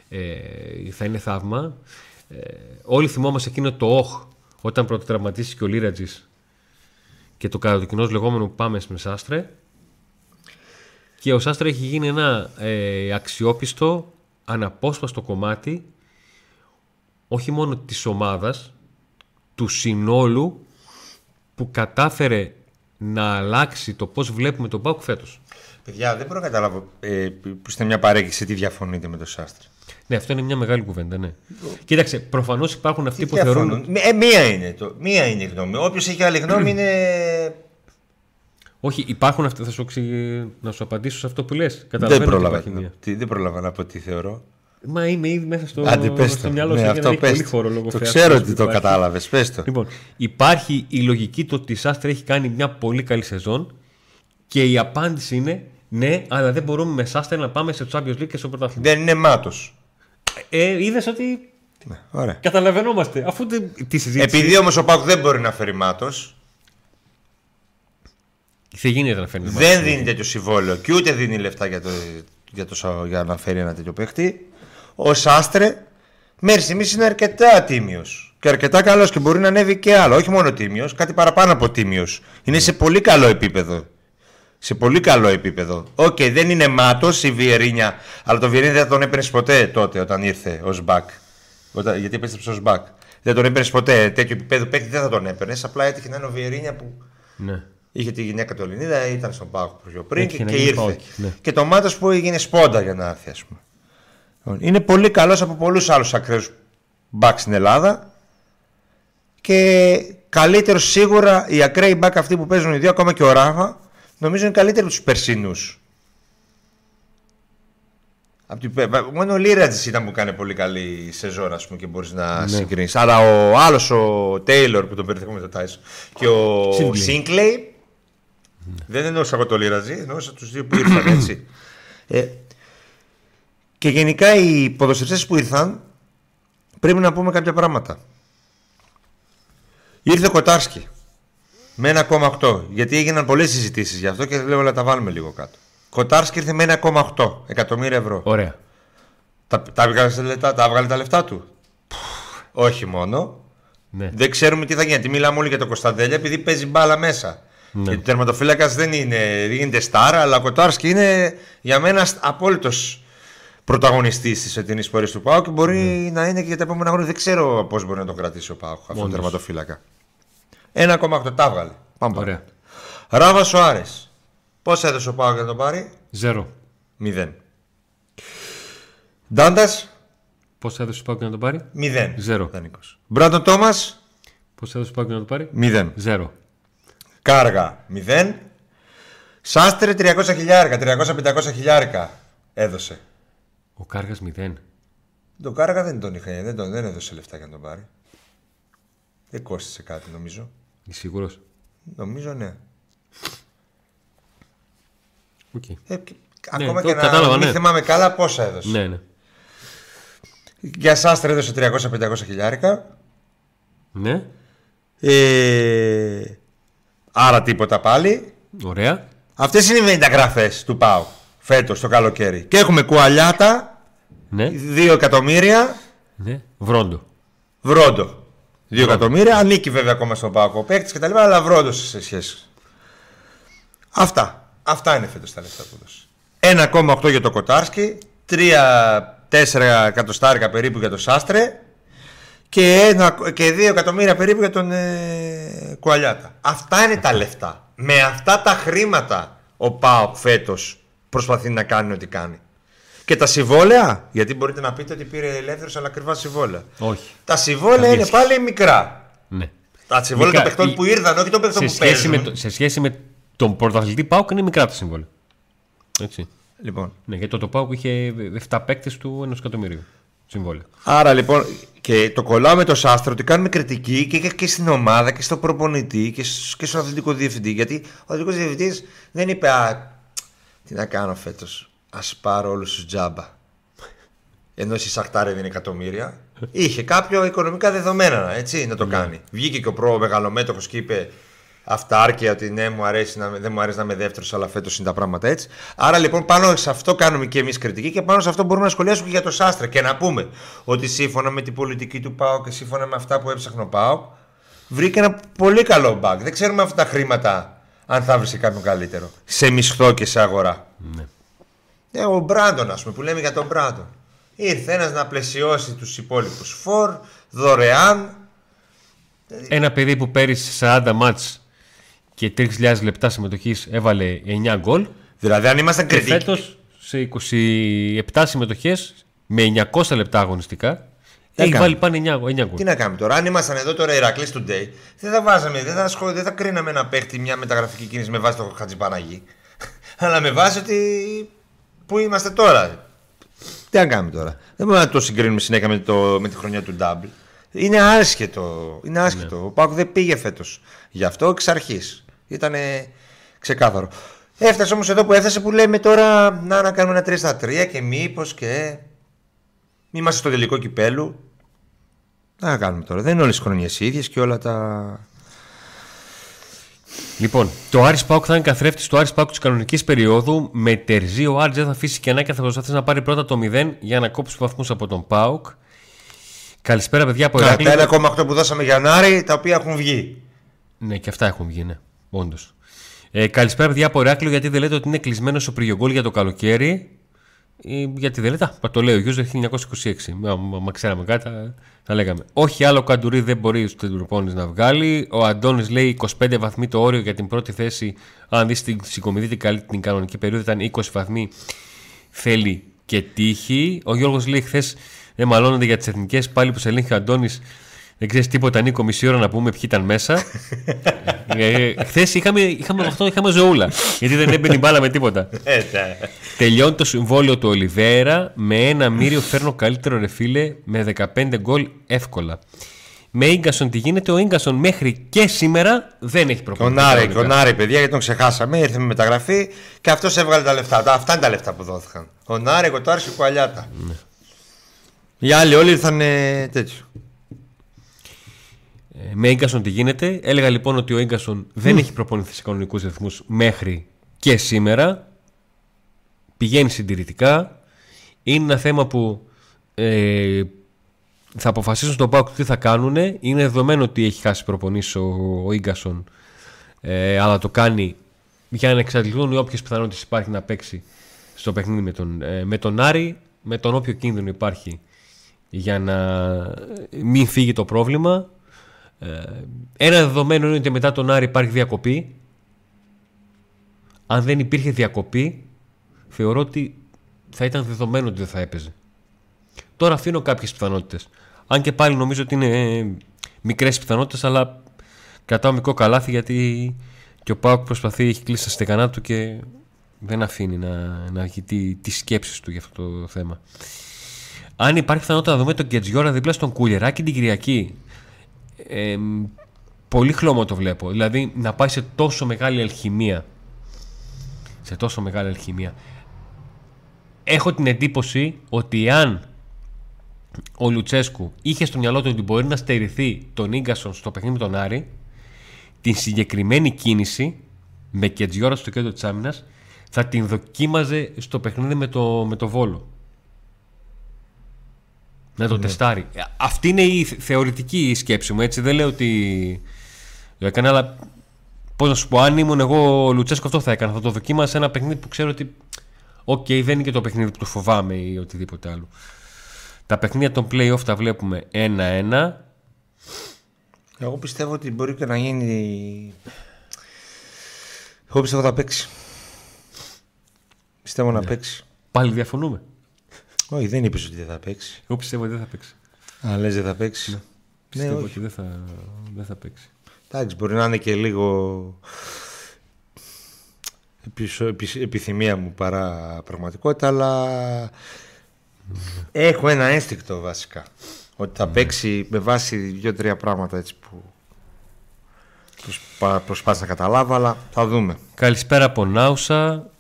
ε, θα είναι θαύμα. Ε, όλοι θυμόμαστε εκείνο το όχ όταν πρωτοτραυματίστηκε ο Λίρατζης και το κατά το κοινός λεγόμενο που πάμε με Σάστρε και ο Σάστρα έχει γίνει ένα ε, αξιόπιστο, αναπόσπαστο κομμάτι όχι μόνο της ομάδας, του συνόλου που κατάφερε να αλλάξει το πώς βλέπουμε τον Πάουκ φέτος. Παιδιά, δεν μπορώ να καταλάβω ε, που είστε μια παρέκκληση τι διαφωνείτε με το Σάστρε. Ναι, αυτό είναι μια μεγάλη κουβέντα, ναι. Κοίταξε, προφανώς υπάρχουν αυτοί Τι που θεωρούν... διαφωνούν; Ε, μία είναι, το, μία είναι η γνώμη. Όποιος έχει άλλη γνώμη είναι. Όχι, υπάρχουν αυτοί, θα σου, εξηγη- να σου απαντήσω σε αυτό που λες. Δεν Καταλαβαίνω ότι πρόλαβα, υπάρχει μία. τι, δεν πρόλαβα να πω τι θεωρώ. Μα είμαι ήδη μέσα στο, Άντε, πες στο το. μυαλό Ναι, σου γιατί αυτό δεν έχει πες πολύ το. χώρο λόγω Το θεατρός ξέρω που ότι το υπάρχει. κατάλαβες. Πες το. Λοιπόν, υπάρχει η λογική το ότι η Σάστρε έχει κάνει μια πολύ καλή σεζόν και η απάντηση είναι ναι, αλλά δεν μπορούμε με Σάστρε να πάμε σε Champions League και στο πρωτάθλημα. Δεν είναι μάτος. Ε, Είδες ότι Ωραία. καταλαβαινόμαστε. Αφού δεν- τη συζήτηση. Επειδή όμως ο ΠΑΟΚ δεν μπορεί να φέρει Μάτο, Δεν γίνεται να φαίνεται. δεν δίνει τέτοιο συμβόλαιο και ούτε δίνει λεφτά για, το, για, το, σα- για να φέρει ένα τέτοιο παίχτη. Ο Σάστρε μέχρι στιγμής είναι αρκετά τίμιος. Και αρκετά καλός και μπορεί να ανέβει και άλλο. Όχι μόνο τίμιος, κάτι παραπάνω από τίμιος. Είναι σε πολύ καλό επίπεδο. Σε πολύ καλό επίπεδο. Οκ, δεν είναι Μάτος ή Βιεϊρίνια, αλλά το Βιερίνια δεν θα τον έπαιρνες ποτέ τότε όταν ήρθε ως μπακ. Όταν, γιατί επέστρεψε ως μπακ. Δεν τον έπαιρνες ποτέ. Τέτοιο επίπεδο παίκτη δεν θα τον έπαιρνες. Απλά έτυχε να είναι ο Βιερίνια που Ναι. Είχε τη γυναίκα του Ελληνίδα, ήταν στον Πάοκ πιο πριν Έτυχε και, να και γίνει ήρθε. Πάοκ, ναι. Και το Μάτος που έγινε σπόντα για να έρθει, ας πούμε. Λοιπόν, Είναι πολύ καλός από πολλούς άλλους ακραίους μπακ στην Ελλάδα και καλύτερος σίγουρα οι ακραίοι μπακ αυτοί που παίζουν οι δύο, ακόμα και ο Ράγα, νομίζω είναι καλύτεροι από τους περσινούς. Απ' την... πε- Μόνο ο Λίρατζης ήταν που κάνει πολύ καλή σεζόν, ας πούμε, και μπορείς να Ναι. συγκρίνεις. Αλλά ο άλλος, ο Τέιλορ που τον περιθέχουμε το Τάισον και ο Σίνκλεϊ. Σίνκλεϊ, δεν εννοούσα εγώ το Λίρατζη, εννοούσα τους δύο που ήρθαν έτσι. Ε, και γενικά οι ποδοσφαιριστές που ήρθαν πρέπει να πούμε κάποια πράγματα. Ήρθε ο Κοτάρσκι με 1,8 γιατί έγιναν πολλές συζητήσεις γι' αυτό και λέω να τα βάλουμε λίγο κάτω. Κοτάρσκι ήρθε με 1,8 εκατομμύρια ευρώ. Ωραία. Τα, τα, έβγαλε τα λεφτά, τα έβγαλε τα λεφτά του. Όχι μόνο. Ναι. Δεν ξέρουμε τι θα γίνει. Γιατί μιλάμε όλοι για τον Κωνσταντέλια επειδή παίζει μπάλα μέσα. Ναι. Γιατί ο τερματοφύλακας δεν είναι, δεν γίνεται στάρ, αλλά ο Κοτάρσκι είναι για μένα απόλυτος πρωταγωνιστής της εταιρεία πορείας του Πάου και μπορεί να είναι και για τα επόμενα χρόνια. Δεν ξέρω πώς μπορεί να τον κρατήσει ο Πάου αυτόν τον Μόνος. τερματοφύλακα. 1,8 τα έβγαλε. Πάμε Ωραία. Ράβα Σοάρε. Πόσα έδωσε ο Πάου για να τον πάρει; Ζέρο. 0. Ντάντας, Πώς έδωσε Πάουκ να το πάρει; 0. Ζέρο. Δανεικός. Μπράντον Τόμας, Πώς έδωσε Πάουκ να το πάρει; 0. Ζέρο. Κάργα 0. Σάστρε 300 χιλιάρικα, 300-500 χιλιάρικα έδωσε. Ο Κάργας 0. Τον Κάργα δεν τον είχε, δεν, τον, δεν έδωσε λεφτά για να τον πάρει. Δεν κόστησε κάτι νομίζω. Είσαι σίγουρος; Νομίζω ναι. Οκ. Ε, και- ακόμα το και να κατάλαβα, μην ναι. θυμάμαι καλά πόσα έδωσε. Ναι, ναι. Για Σάστρε έδωσε 300-500 χιλιάρικα. Ναι. Ε, άρα τίποτα πάλι. Ωραία. Αυτές είναι οι μεταγραφές του ΠΑΟΚ φέτος το καλοκαίρι. Και έχουμε Κουαλιάτα, Ναι. 2 εκατομμύρια, ναι. Βρόντο. βρόντο. 2 εκατομμύρια, ανήκει βέβαια ακόμα στον ΠΑΟ ο παίκτης και τα λοιπά, αλλά βρόντο σε σχέση. Αυτά. Αυτά είναι φέτος τα λεφτά που έδωσε. 1,8 για το Κοτάρσκι, 3-4 εκατοστάρικα περίπου για το Σάστρε και, ένα, και 2 εκατομμύρια περίπου για τον ε, Κουαλιάτα. Αυτά είναι τα λεφτά. Με αυτά τα χρήματα ο ΠΑΟΚ φέτος προσπαθεί να κάνει ό,τι κάνει. Και τα συμβόλαια, γιατί μπορείτε να πείτε ότι πήρε ελεύθερος αλλά ακριβά συμβόλαια. Όχι. Τα συμβόλαια Καμία είναι σχέση. πάλι μικρά. Ναι. Τα συμβόλαια των Μικρά. παιχτών Η- που ήρθαν, όχι των παιχτών Σε που σχέση, παίζουν. με το, σε σχέση με τον πρωταθλητή Πάουκ είναι μικρά τα συμβόλαια. Έτσι. Λοιπόν. Ναι, γιατί το Πάουκ είχε 7 παίκτες του 1 εκατομμυρίου συμβόλαιο. Άρα λοιπόν, και το κολλάω με το Σάστρο ότι κάνουμε κριτική και, και, και στην ομάδα και στο προπονητή και, σ- και στον αθλητικό διευθυντή. Γιατί ο αθλητικός διευθυντής δεν είπε, Α, τι να κάνω φέτος; Α πάρω όλους τους τζάμπα. Ενώ η Σαχτάρ έδινε εκατομμύρια. Είχε κάποιο οικονομικά δεδομένα έτσι, να το κάνει. Βγήκε και ο προ μεγαλομέτωχος και είπε αυτάρκεια ότι ναι, μου αρέσει να, δεν μου αρέσει να είμαι δεύτερος, αλλά φέτος είναι τα πράγματα έτσι. Άρα λοιπόν πάνω σε αυτό κάνουμε και εμείς κριτική και πάνω σε αυτό μπορούμε να σχολιάσουμε και για το Σάστρα και να πούμε ότι σύμφωνα με την πολιτική του ΠΑΟ και σύμφωνα με αυτά που έψαχνε ο ΠΑΟ, βρήκε ένα πολύ καλό μπακ. Δεν ξέρουμε αυτά τα χρήματα αν θα βρεις κάποιον καλύτερο. Σε μισθό και σε αγορά. Ναι. Ε, ο Μπράντον, ας πούμε, που λέμε για τον Μπράντον. Ήρθε ένας να πλαισιώσει τους υπόλοιπους φορ, δωρεάν. Ένα παιδί που πέρυσι 40 μάτς και 3.000 λεπτά συμμετοχής έβαλε 9 γκολ. Δηλαδή, αν ήμασταν Και κριτικοί. φέτος σε 27 συμμετοχές με 900 λεπτά αγωνιστικά έχει έκανε. βάλει πάνε 9, 9 γκολ. Τι να κάνουμε τώρα, αν ήμασταν εδώ τώρα Ηρακλή Today, δεν θα βάζαμε, δεν θα, ασχολ- δεν θα κρίναμε ένα παίχτη μια μεταγραφική κίνηση με βάση το Χατζηπαναγί. Αλλά με βάση ότι. Πού είμαστε τώρα. Τι να κάνουμε τώρα; Δεν μπορούμε να το συγκρίνουμε συνέχεια με, το, με τη χρονιά του Double. Είναι άσχετο. Είναι άσχετο. Ο Πάκου δεν πήγε φέτος. Γι' αυτό εξ αρχής. Ήταν ξεκάθαρο. Έφτασε όμως εδώ που έφτασε που λέμε τώρα να, να κάνουμε ένα 3 στα 3 και μήπως και. Μη είμαστε στο τελικό κυπέλου. Τι να κάνουμε τώρα. Δεν είναι όλες οι χρονιές ίδιες και όλα τα. Λοιπόν, το Άρης Πάουκ θα είναι καθρέφτης του Άρης Πάουκ της κανονικής περίοδου. Με τερζή ο Άρης δεν θα αφήσει κενά και θα προσπαθήσει να πάρει πρώτα το 0 για να κόψει βαθμούς από τον Πάουκ. Καλησπέρα, παιδιά από Κατά Ηράκλειο. τα 1,8 που δώσαμε για Νάρη, τα οποία έχουν βγει. Ναι, και αυτά έχουν βγει, ναι. Όντως. Ε, καλησπέρα, παιδιά από Ηράκλειο. Γιατί δεν λέτε ότι είναι κλεισμένος ο Πριγιογκόλ για το καλοκαίρι; Ε, γιατί δεν λέτε; Α, το λέει ο Γιώργο 1926. Μα, μα, μα ξέραμε κάτι, θα, θα λέγαμε. Όχι άλλο καντουρί δεν μπορεί στους προπόνε να βγάλει. Ο Αντώνης λέει 25 βαθμοί το όριο για την πρώτη θέση. Αν δεις την συγκομιδή την, καλή- την κανονική περίοδο ήταν 20 βαθμοί. Θέλει και τύχη. Ο Γιώργος λέει χθες δεν μαλώνονται για τις εθνικές. Πάλι που σε ελέγχει ο Αντώνης. Δεν ξέρεις τίποτα, Νίκο, μισή ώρα να πούμε ποιοι ήταν μέσα. ε, Χθες είχαμε, είχαμε, αυτό, είχαμε ζωούλα. Γιατί δεν έμπαινε η μπάλα με τίποτα. Τελειώνει το συμβόλαιο του Ολιβέρα. Με ένα μύριο φέρνω καλύτερο ρε φίλε με 15 γκολ εύκολα. Με γκασον τι γίνεται, ο γκασον μέχρι και σήμερα δεν έχει Ο προπονητή. Νάρη, κανονικά. ο Νάρη, παιδιά, γιατί τον ξεχάσαμε. Ήρθε με μεταγραφή και αυτός έβγαλε τα λεφτά. Τα- Αυτά είναι τα λεφτά που δόθηκαν. Ο Νάρη, ο Τάρση, ο Κουαλιάτα. Οι άλλοι όλοι ήρθαν ε, τέτοιο. Ε, με γκασον τι γίνεται. Έλεγα λοιπόν ότι ο γκασον δεν έχει προπονηθεί σε κανονικούς ρυθμούς μέχρι και σήμερα. Πηγαίνει συντηρητικά. Είναι ένα θέμα που ε, θα αποφασίσουν στον Πάουκ τι θα κάνουν. Είναι δεδομένο ότι έχει χάσει προπονήσεις ο, ο Ίγκασον, ε, αλλά το κάνει για να εξαντληθούν οι όποιες πιθανότητες υπάρχει να παίξει στο παιχνίδι με τον, ε, με τον Άρη, με τον όποιο κίνδυνο υπάρχει για να μην φύγει το πρόβλημα. Ε, ένα δεδομένο είναι ότι μετά τον Άρη υπάρχει διακοπή. Αν δεν υπήρχε διακοπή, θεωρώ ότι θα ήταν δεδομένο ότι δεν θα έπαιζε. Τώρα αφήνω κάποιες πιθανότητες. Αν και πάλι νομίζω ότι είναι μικρές πιθανότητες, αλλά κρατάω μικρό καλάθι γιατί και ο Πάουκ προσπαθεί, έχει κλείσει τα στεγανά του και δεν αφήνει να, να έχει τι, τις σκέψεις του για αυτό το θέμα. Αν υπάρχει πιθανότητα να δούμε τον Κετζιόρα δίπλα στον Κουλεράκη την Κυριακή, ε, πολύ χλώμο το βλέπω. Δηλαδή να πάει σε τόσο μεγάλη αλχημία. Σε τόσο μεγάλη αλχημία. Έχω την εντύπωση ότι αν ο Λουτσέσκου είχε στο μυαλό του ότι μπορεί να στερηθεί τον γκασον στο παιχνίδι με τον Άρη, την συγκεκριμένη κίνηση με Κετζιόρα στο κέντρο της άμυνας θα την δοκίμαζε στο παιχνίδι με το, με το Βόλο. Να το ναι. τεστάρει. Αυτή είναι η θεωρητική σκέψη μου, έτσι. Δεν λέω ότι το έκανε, αλλά πώς να σου πω, αν ήμουν εγώ ο Λουτσέσκο, αυτό θα έκανα. Θα το δοκίμαζα σε ένα παιχνίδι που ξέρω ότι. OK, okay, δεν είναι και το παιχνίδι που το φοβάμαι ή οτιδήποτε άλλο. Τα παιχνίδια των playoff τα βλέπουμε ένα-ένα. Εγώ πιστεύω ότι μπορεί και να γίνει. Εγώ πιστεύω θα παίξει. Πιστεύω να ναι. παίξει. Πάλι διαφωνούμε. Όχι, δεν είπες ότι δεν θα παίξει. Εγώ πιστεύω ότι δεν θα παίξει. Α, λες δεν θα παίξει. Ναι. Πιστεύω ναι, ότι δεν θα, δεν θα παίξει. Εντάξει, μπορεί να είναι και λίγο επιθυμία μου παρά πραγματικότητα, αλλά έχω ένα ένστικτο βασικά. Ότι θα ναι. παίξει με βάση δύο-τρία πράγματα έτσι που προσπάθησα να καταλάβω, αλλά θα δούμε. Καλησπέρα από Νάουσα.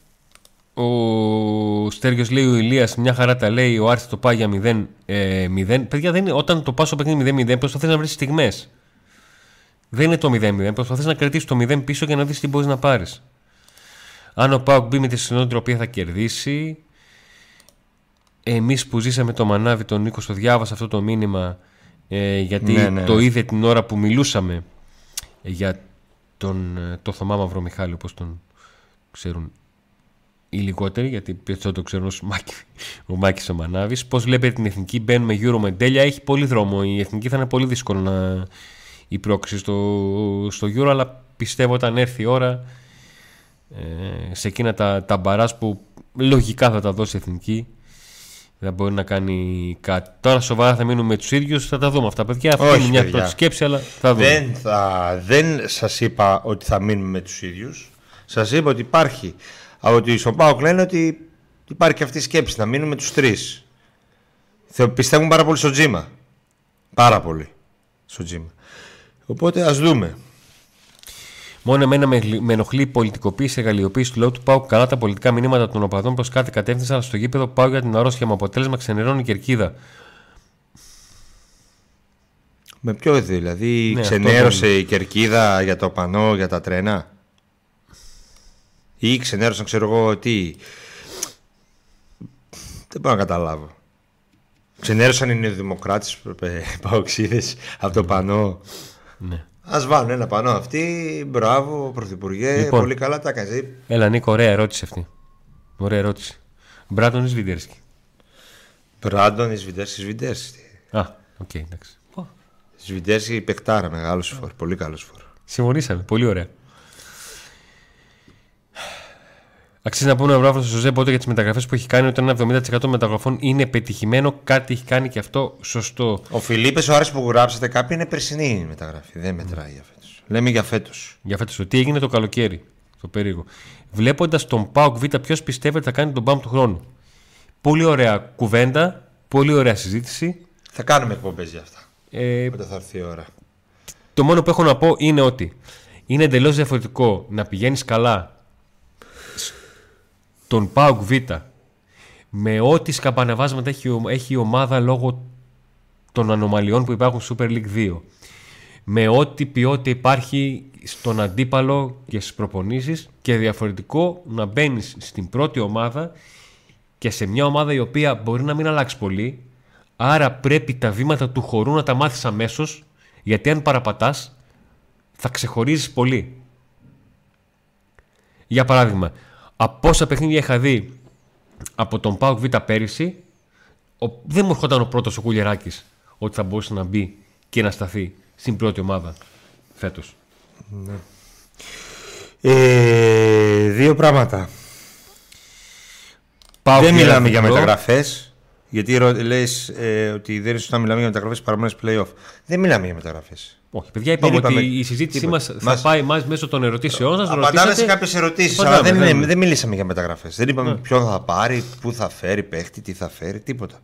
Ο Στέργιος λέει ο Ηλίας, μια χαρά τα λέει. Ο Άρης το πάει για 0-0. Ε, Παιδιά, δεν είναι, όταν το πα στο παιχνίδι 0-0, προσπαθείς να βρεις στιγμές. Δεν είναι το 0-0. Προσπαθείς να κρατήσεις το 0 πίσω και να δεις τι μπορείς να πάρεις. Αν ο Πάουκ μπει με τη συνότητα θα κερδίσει. Εμείς που ζήσαμε το μανάβι τον Νίκο, το διάβασα αυτό το μήνυμα ε, γιατί ναι, ναι, το ναι. είδε την ώρα που μιλούσαμε για τον, ε, το Θωμά Μαύρο Μιχάλη, όπως τον ξέρουν οι λιγότεροι, γιατί περισσότερο το ξέρουν ως Μάκη, ο Μάκης ο Μανάβης. Πώς βλέπετε την Εθνική, μπαίνουμε Euro με τέλεια, έχει πολύ δρόμο. Η Εθνική θα είναι πολύ δύσκολο να η πρόκληση στο, στο Euro, αλλά πιστεύω όταν έρθει η ώρα ε, σε εκείνα τα, τα μπαράς που λογικά θα τα δώσει η Εθνική δεν μπορεί να κάνει κάτι. Τώρα σοβαρά θα μείνουμε με τους ίδιους, θα τα δούμε αυτά. Παιδιά, αυτή είναι μια πρώτη σκέψη, αλλά θα δούμε. Δεν, θα, δεν σας είπα ότι θα μείνουμε με τους ίδιους. Σας είπα ότι υπάρχει από ότι στον Πάοκ λένε ότι υπάρχει και αυτή η σκέψη να μείνουμε τους τρεις. Πιστεύουν πάρα πολύ στο τζίμα. Πάρα πολύ στο τζίμα. Οπότε ας δούμε. Μόνο εμένα με ενοχλεί η πολιτικοποίηση, η εργαλειοποίηση του λόγου του Πάου. Καλά τα πολιτικά μηνύματα των οπαδών προς κάθε κατεύθυνση, αλλά στο γήπεδο πάω για την αρρώστια με αποτέλεσμα ξενερώνει η κερκίδα. Με ποιο δηλαδή, ναι, ξενέρωσε η κερκίδα για το πανό, για τα τρένα; Ή ξενέρωσαν, ξέρω εγώ τι. Δεν μπορώ να καταλάβω. Ξενέρωσαν οι νεοδημοκράτε, παοξίδες από το πανό. Ναι. Α βάλουν ένα πανό αυτοί. Μπράβο, Πρωθυπουργέ. Λοιπόν, πολύ καλά τα έκανε. Έλα, Νίκο, ωραία ερώτηση αυτή. Ωραία ερώτηση. Μπράντον ή Σβιντέρσκι. Μπράντον ή Σβιντέρσκι. Σβιντέρσκι. Α, OK, okay, εντάξει. Σβιντέρσκι παιχτάρα, μεγάλος φορ. Πολύ καλός φορ. Συμφωνήσαμε. Πολύ ωραία. Αξίζει να πούμε ένα μπράβο στο Ζοσέ Μπότο για τις μεταγραφές που έχει κάνει. Όταν ένα 70% των μεταγραφών είναι πετυχημένο, κάτι έχει κάνει και αυτό σωστό. Ο Φιλίπε Σοάρες που γράψατε κάποιοι είναι περσινή μεταγραφή. Δεν μετράει για φέτος. Λέμε για φέτος. Για φέτος. Τι έγινε το καλοκαίρι. Το περίεργο. Βλέποντας τον ΠΑΟΚ Β, ποιος πιστεύετε ότι θα κάνει τον ΠΑΟΚ του χρόνου. Πολύ ωραία κουβέντα. Πολύ ωραία συζήτηση. Θα κάνουμε εκπομπές για αυτά. Ε, Όταν θα έρθει η ώρα. Το μόνο που έχω να πω είναι ότι είναι εντελώς διαφορετικό να πηγαίνεις καλά τον ΠΑΟΚ Β με ό,τι σκαμπανεβάσματα έχει, έχει η ομάδα λόγω των ανομαλιών που υπάρχουν στο Super League 2 με ό,τι ποιότητα υπάρχει στον αντίπαλο και στις προπονήσεις και διαφορετικό να μπαίνεις στην πρώτη ομάδα και σε μια ομάδα η οποία μπορεί να μην αλλάξει πολύ άρα πρέπει τα βήματα του χορού να τα μάθεις αμέσως γιατί αν παραπατάς θα ξεχωρίζεις πολύ. Για παράδειγμα, από όσα παιχνίδια είχα δει από τον Πάουκ Β πέρυσι, ο, δεν μου έρχονταν ο πρώτος ο Κουλιεράκη ότι θα μπορούσε να μπει και να σταθεί στην πρώτη ομάδα φέτος. Ναι. Ε, δύο πράγματα. Πάω δεν και μιλάμε για Εθνικό. μεταγραφές. Γιατί λες ε, ότι δεν είναι σωστά να μιλάμε για μεταγραφές παραμένει playoff. Δεν μιλάμε για μεταγραφές. Όχι, παιδιά, είπαμε Δεν είπαμε ότι η συζήτησή μας τίποτα. θα Μας- πάει μας μέσω των ερωτήσεών σας. Απαντάμε σε κάποιες ερωτήσεις, Απαντάμε, αλλά δεν, ναι, είναι, ναι. δεν μιλήσαμε για μεταγραφές. Δεν είπαμε Ναι. ποιον θα πάρει, πού θα φέρει παίχτη, τι θα φέρει, τίποτα.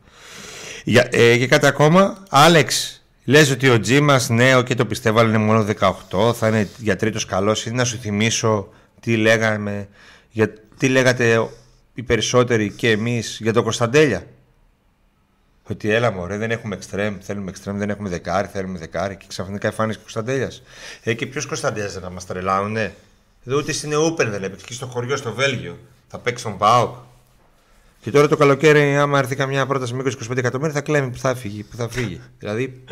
Για, ε, και κάτι ακόμα, Άλεξ, λες ότι ο Τζι μα νέο και το πιστεύω, αλλά είναι μόνο 18, θα είναι για τρίτος καλός. Ή να σου θυμίσω τι λέγαμε, για, τι λέγατε οι περισσότεροι και εμείς για τον Κωνσταντέλια. Ότι έλα μωρέ, δεν έχουμε εξτρέμ, θέλουμε εξτρέμ, δεν έχουμε δεκάρι, θέλουμε δεκάρι και ξαφνικά εμφάνισε ο Κωνσταντέλιας. Ε, και ποιος Κωνσταντέλιας δεν θα μας τρελάουνε. Εδώ ούτε στην Ούπεν δεν έπαιξε, και στο χωριό στο Βέλγιο. Θα παίξει τον Πάοκ. Και τώρα το καλοκαίρι, άμα έρθει καμιά πρόταση με 20-25 εκατομμύρια, θα κλαίμε που θα φύγει. Που θα φύγει. δηλαδή,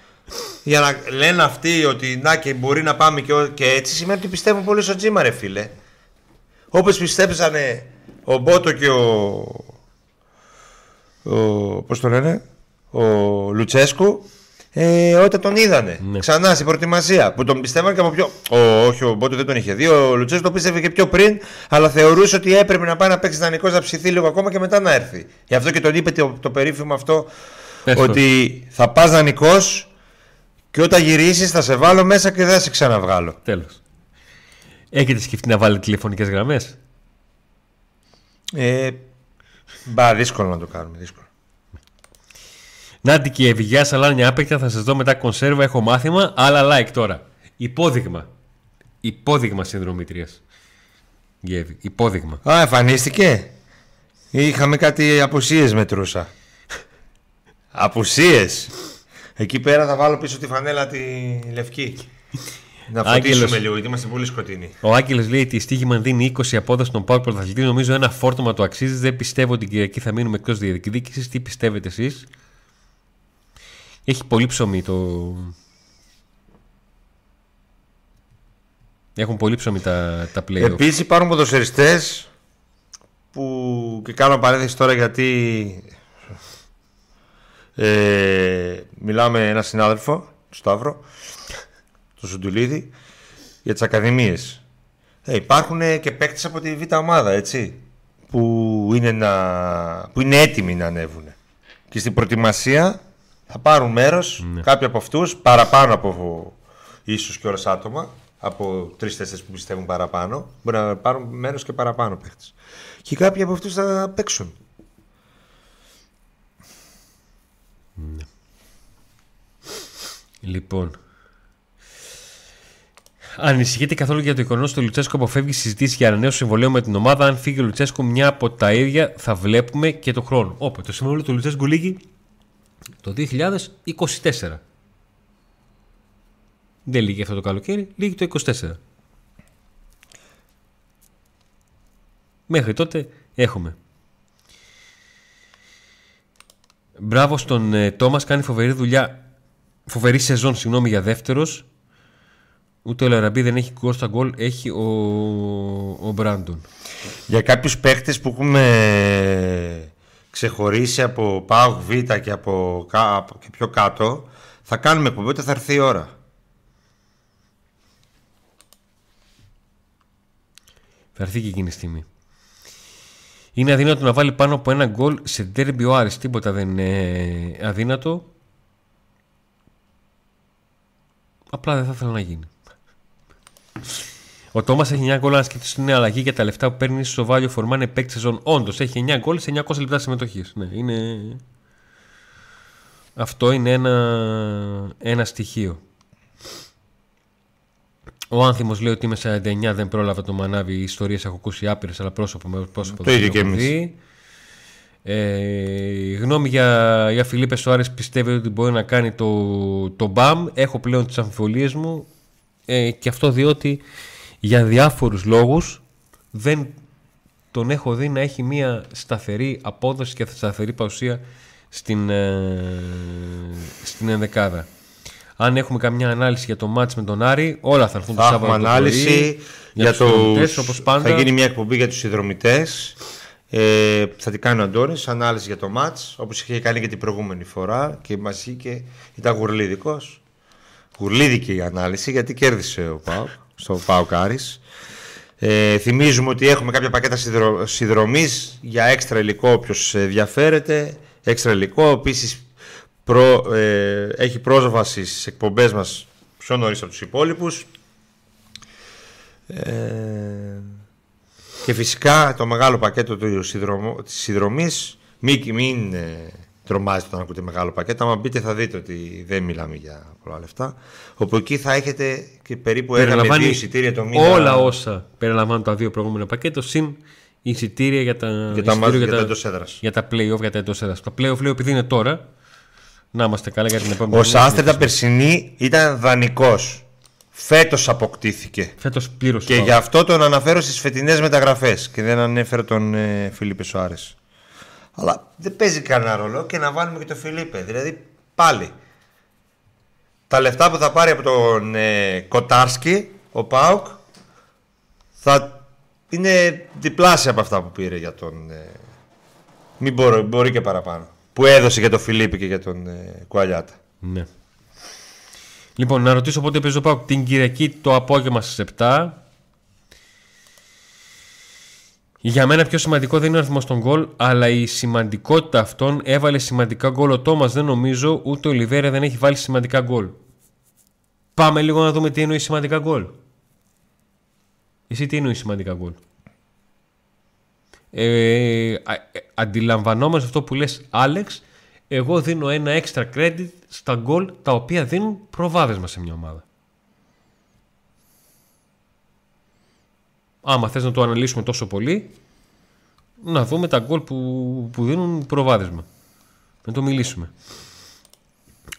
για να λένε αυτοί ότι να και μπορεί να πάμε και, ο- και έτσι, σημαίνει ότι πιστεύουν πολύ στο Τζίμα, ρε φίλε. Όπως πιστέψανε ο Μπότο και ο, ο πώς το λένε, ο Λουτσέσκου, ε, όταν τον είδανε Ναι. ξανά στην προετοιμασία. Που τον πιστεύαν και από πιο. Ο, όχι, ο Μπότο δεν τον είχε δει. Ο Λουτσέσκου το πίστευε και πιο πριν, αλλά θεωρούσε ότι έπρεπε να πάει να παίξει δανεικό, να ψηθεί λίγο ακόμα και μετά να έρθει. Γι' αυτό και τον είπε το, το περίφημο αυτό, Πες το. ότι θα πας δανεικό και όταν γυρίσεις θα σε βάλω μέσα και δεν θα σε ξαναβγάλω. Τέλος. Έχετε σκεφτεί να βάλετε τηλεφωνικές γραμμές; Ε, μπα, δύσκολο να το κάνουμε. Δύσκολο. Νάντι και Ευηγιά Σαλάνια άπεκτα, θα σας δω μετά κονσέρβα. Έχω μάθημα, άλλα like τώρα. Υπόδειγμα. Υπόδειγμα συνδρομήτριας. Γεύη. Υπόδειγμα. Α, εμφανίστηκε. Είχαμε κάτι απουσίες μετρούσα. απουσίες. Εκεί πέρα θα βάλω πίσω τη φανέλα τη λευκή. Να Άγγελος. φωτίσουμε λίγο, γιατί είμαστε πολύ σκοτεινοί. Ο Άγγελος λέει ότι η Στίγημαν δίνει 20 απόδοση στον Πάουκ πρωταθλητή. Νομίζω ένα φόρτωμα το αξίζει. Δεν πιστεύω ότι την Κυριακή θα μείνουμε εκτός διεκδίκησης. Τι πιστεύετε εσείς; Έχει πολύ ψωμί το. Έχουν πολύ ψωμί τα, τα play Επίσης υπάρχουν ποδοσφαιριστές που και κάνω παρένθεση τώρα γιατί ε, μιλάω με έναν συνάδελφο, τον Σταύρο, τον Σουντουλίδη, για τις ακαδημίες. Ε, υπάρχουν και παίκτες από τη β' ομάδα, έτσι, που είναι, να, που είναι έτοιμοι να ανέβουν. Και στην προετοιμασία θα πάρουν μέρος κάποιοι από αυτούς, παραπάνω από ίσως και ώρες άτομα, από τρει-τέσσερι που πιστεύουν παραπάνω. Μπορεί να πάρουν μέρος και παραπάνω παίχτε. Και κάποιοι από αυτούς θα παίξουν. Λοιπόν. Ανησυχείτε καθόλου για το γεγονός ότι ο Λουτσέσκο αποφεύγει συζητήσεις για ανανέωση συμβολέου με την ομάδα. Αν φύγει ο Λουτσέσκο, μια από τα ίδια θα βλέπουμε και το χρόνο. Όπα, το συμβόλαιο του Λουτσέσκο λύγει το 2024. Δεν λύγει αυτό το καλοκαίρι, λύγει το 24. Μέχρι τότε έχουμε. Μπράβο στον ε, Τόμας, κάνει φοβερή δουλειά. Φοβερή σεζόν, συγγνώμη για δεύτερος. Ούτε ο Λαραμπή δεν έχει γκολ στα γκολ, έχει ο, ο Μπράντον. Για κάποιους παίχτες που έχουμε ξεχωρίσει από ΠΑΟΚ Β και από, κα- από και πιο κάτω, θα κάνουμε εκπομπή όταν θα έρθει η ώρα. Θα έρθει και εκείνη η στιγμή. Είναι αδύνατο να βάλει πάνω από ένα γκολ σε ντέρμπι ο Άρης. Τίποτα δεν είναι αδύνατο. Απλά δεν θα ήθελα να γίνει. Ο Τόμας έχει 9 γκολ να σκεφτεί στην αλλαγή για τα λεφτά που παίρνει στο Βάλιο Φορμά είναι παίκτη σεζόν. Όντως έχει 9 γκολ σε 900 λεπτά συμμετοχής. Ναι, είναι... Αυτό είναι ένα, ένα στοιχείο. Ο Άνθιμος λέει ότι είμαι 49, δεν πρόλαβα το μανάβι. Οι ιστορίες έχω ακούσει άπειρες, αλλά πρόσωπο με πρόσωπο. Το δεν ίδιο και έχω εμείς. δει. Ε, γνώμη για, για Φιλίππε Σοάρες πιστεύετε ότι μπορεί να κάνει το, το μπαμ έχω πλέον τις αμφιβολίες μου ε, και αυτό διότι για διάφορους λόγους δεν τον έχω δει να έχει μια σταθερή απόδοση και σταθερή παρουσία στην, ε, στην ενδεκάδα. Αν έχουμε καμιά ανάλυση για το μάτς με τον Άρη, όλα θα έρθουν το Θα έχουμε Σάββατο το ανάλυση πρωί, για, τους συνδρομητές, τους... όπως πάντα. Θα γίνει μια εκπομπή για τους συνδρομητές. Ε, θα την κάνει ο Αντώνης, ανάλυση για το μάτς, όπως είχε κάνει και την προηγούμενη φορά και μας είχε, ήταν γουρλίδικος. Γουρλίδικη η ανάλυση γιατί κέρδισε ο Πάουκ, στο Πάουκ Άρης. Ε, θυμίζουμε ότι έχουμε κάποια πακέτα σιδρο, συνδρομής για έξτρα υλικό όποιος ενδιαφέρεται. Έξτρα υλικό, επίσης προ, ε, έχει πρόσβαση στις εκπομπές μας πιο νωρίς από τους υπόλοιπους. Ε, και φυσικά το μεγάλο πακέτο του συνδρομ, της συνδρομής, μην, μην ε, τρομάζετε όταν ακούτε μεγάλο πακέτο, άμα μπείτε θα δείτε ότι δεν μιλάμε για πολλά λεφτά. Όπου εκεί θα έχετε και περίπου ένα με δύο εισιτήρια το μήνα. Όλα όσα περιλαμβάνουν τα δύο προηγούμενα πακέτα, συν εισιτήρια για τα, για τα, εισιτήριο για τα, τα, έδρας. για τα play-off, για τα εντός έδρας. Τα play-off λέω επειδή είναι τώρα, να είμαστε καλά για την επόμενη. Ο Σάστερ τα περσινή ήταν δανεικός. Φέτος αποκτήθηκε. Φέτος πλήρωσε. Και γι' αυτό τον αναφέρω στις φετινές μεταγραφές και δεν ανέφερε τον ε, Φιλίππε Σοάρες. Αλλά δεν παίζει κανένα ρόλο και να βάλουμε και τον Φιλίππε. Δηλαδή πάλι τα λεφτά που θα πάρει από τον ε, Κοτάρσκι, ο Πάουκ, θα είναι διπλάσια από αυτά που πήρε για τον. Ε, μην μπορεί, μπορεί και παραπάνω. Που έδωσε για τον Φιλίππη και για τον ε, Κουαλιάτα. Ναι. Λοιπόν, να ρωτήσω πότε παίζει ο Πάουκ την Κυριακή το απόγευμα στις 7. Για μένα πιο σημαντικό δεν είναι ο αριθμός των γκολ, αλλά η σημαντικότητα αυτών έβαλε σημαντικά γκολ. Ο Τόμας δεν νομίζω, ούτε ο Λιβέρια δεν έχει βάλει σημαντικά γκολ. Πάμε λίγο να δούμε τι εννοεί σημαντικά γκολ. Εσύ τι εννοείς σημαντικά γκολ; Ε, α- ε, αντιλαμβανόμαστε αυτό που λες Άλεξ εγώ δίνω ένα extra credit στα γκολ τα οποία δίνουν προβάδισμα σε μια ομάδα άμα θες να το αναλύσουμε τόσο πολύ να δούμε τα γκολ που, που δίνουν προβάδισμα να το μιλήσουμε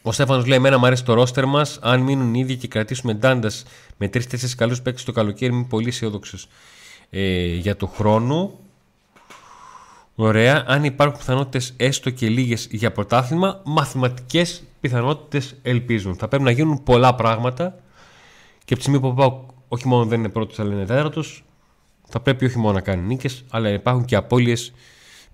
ο Στέφανος λέει: Εμένα μου αρέσει το ρόστερ μας. Αν μείνουν οι ίδιοι και κρατήσουμε ντάντας με τρει-τέσσερι καλούς παίκτες το καλοκαίρι, είμαι πολύ αισιόδοξος ε, για το χρόνο. Ωραία. Αν υπάρχουν πιθανότητες έστω και λίγες για πρωτάθλημα, μαθηματικές πιθανότητες ελπίζουν. Θα πρέπει να γίνουν πολλά πράγματα και από τη στιγμή που πάω, όχι μόνο δεν είναι πρώτος, αλλά είναι τέταρτος, θα πρέπει όχι μόνο να κάνει νίκες, αλλά υπάρχουν και απώλειες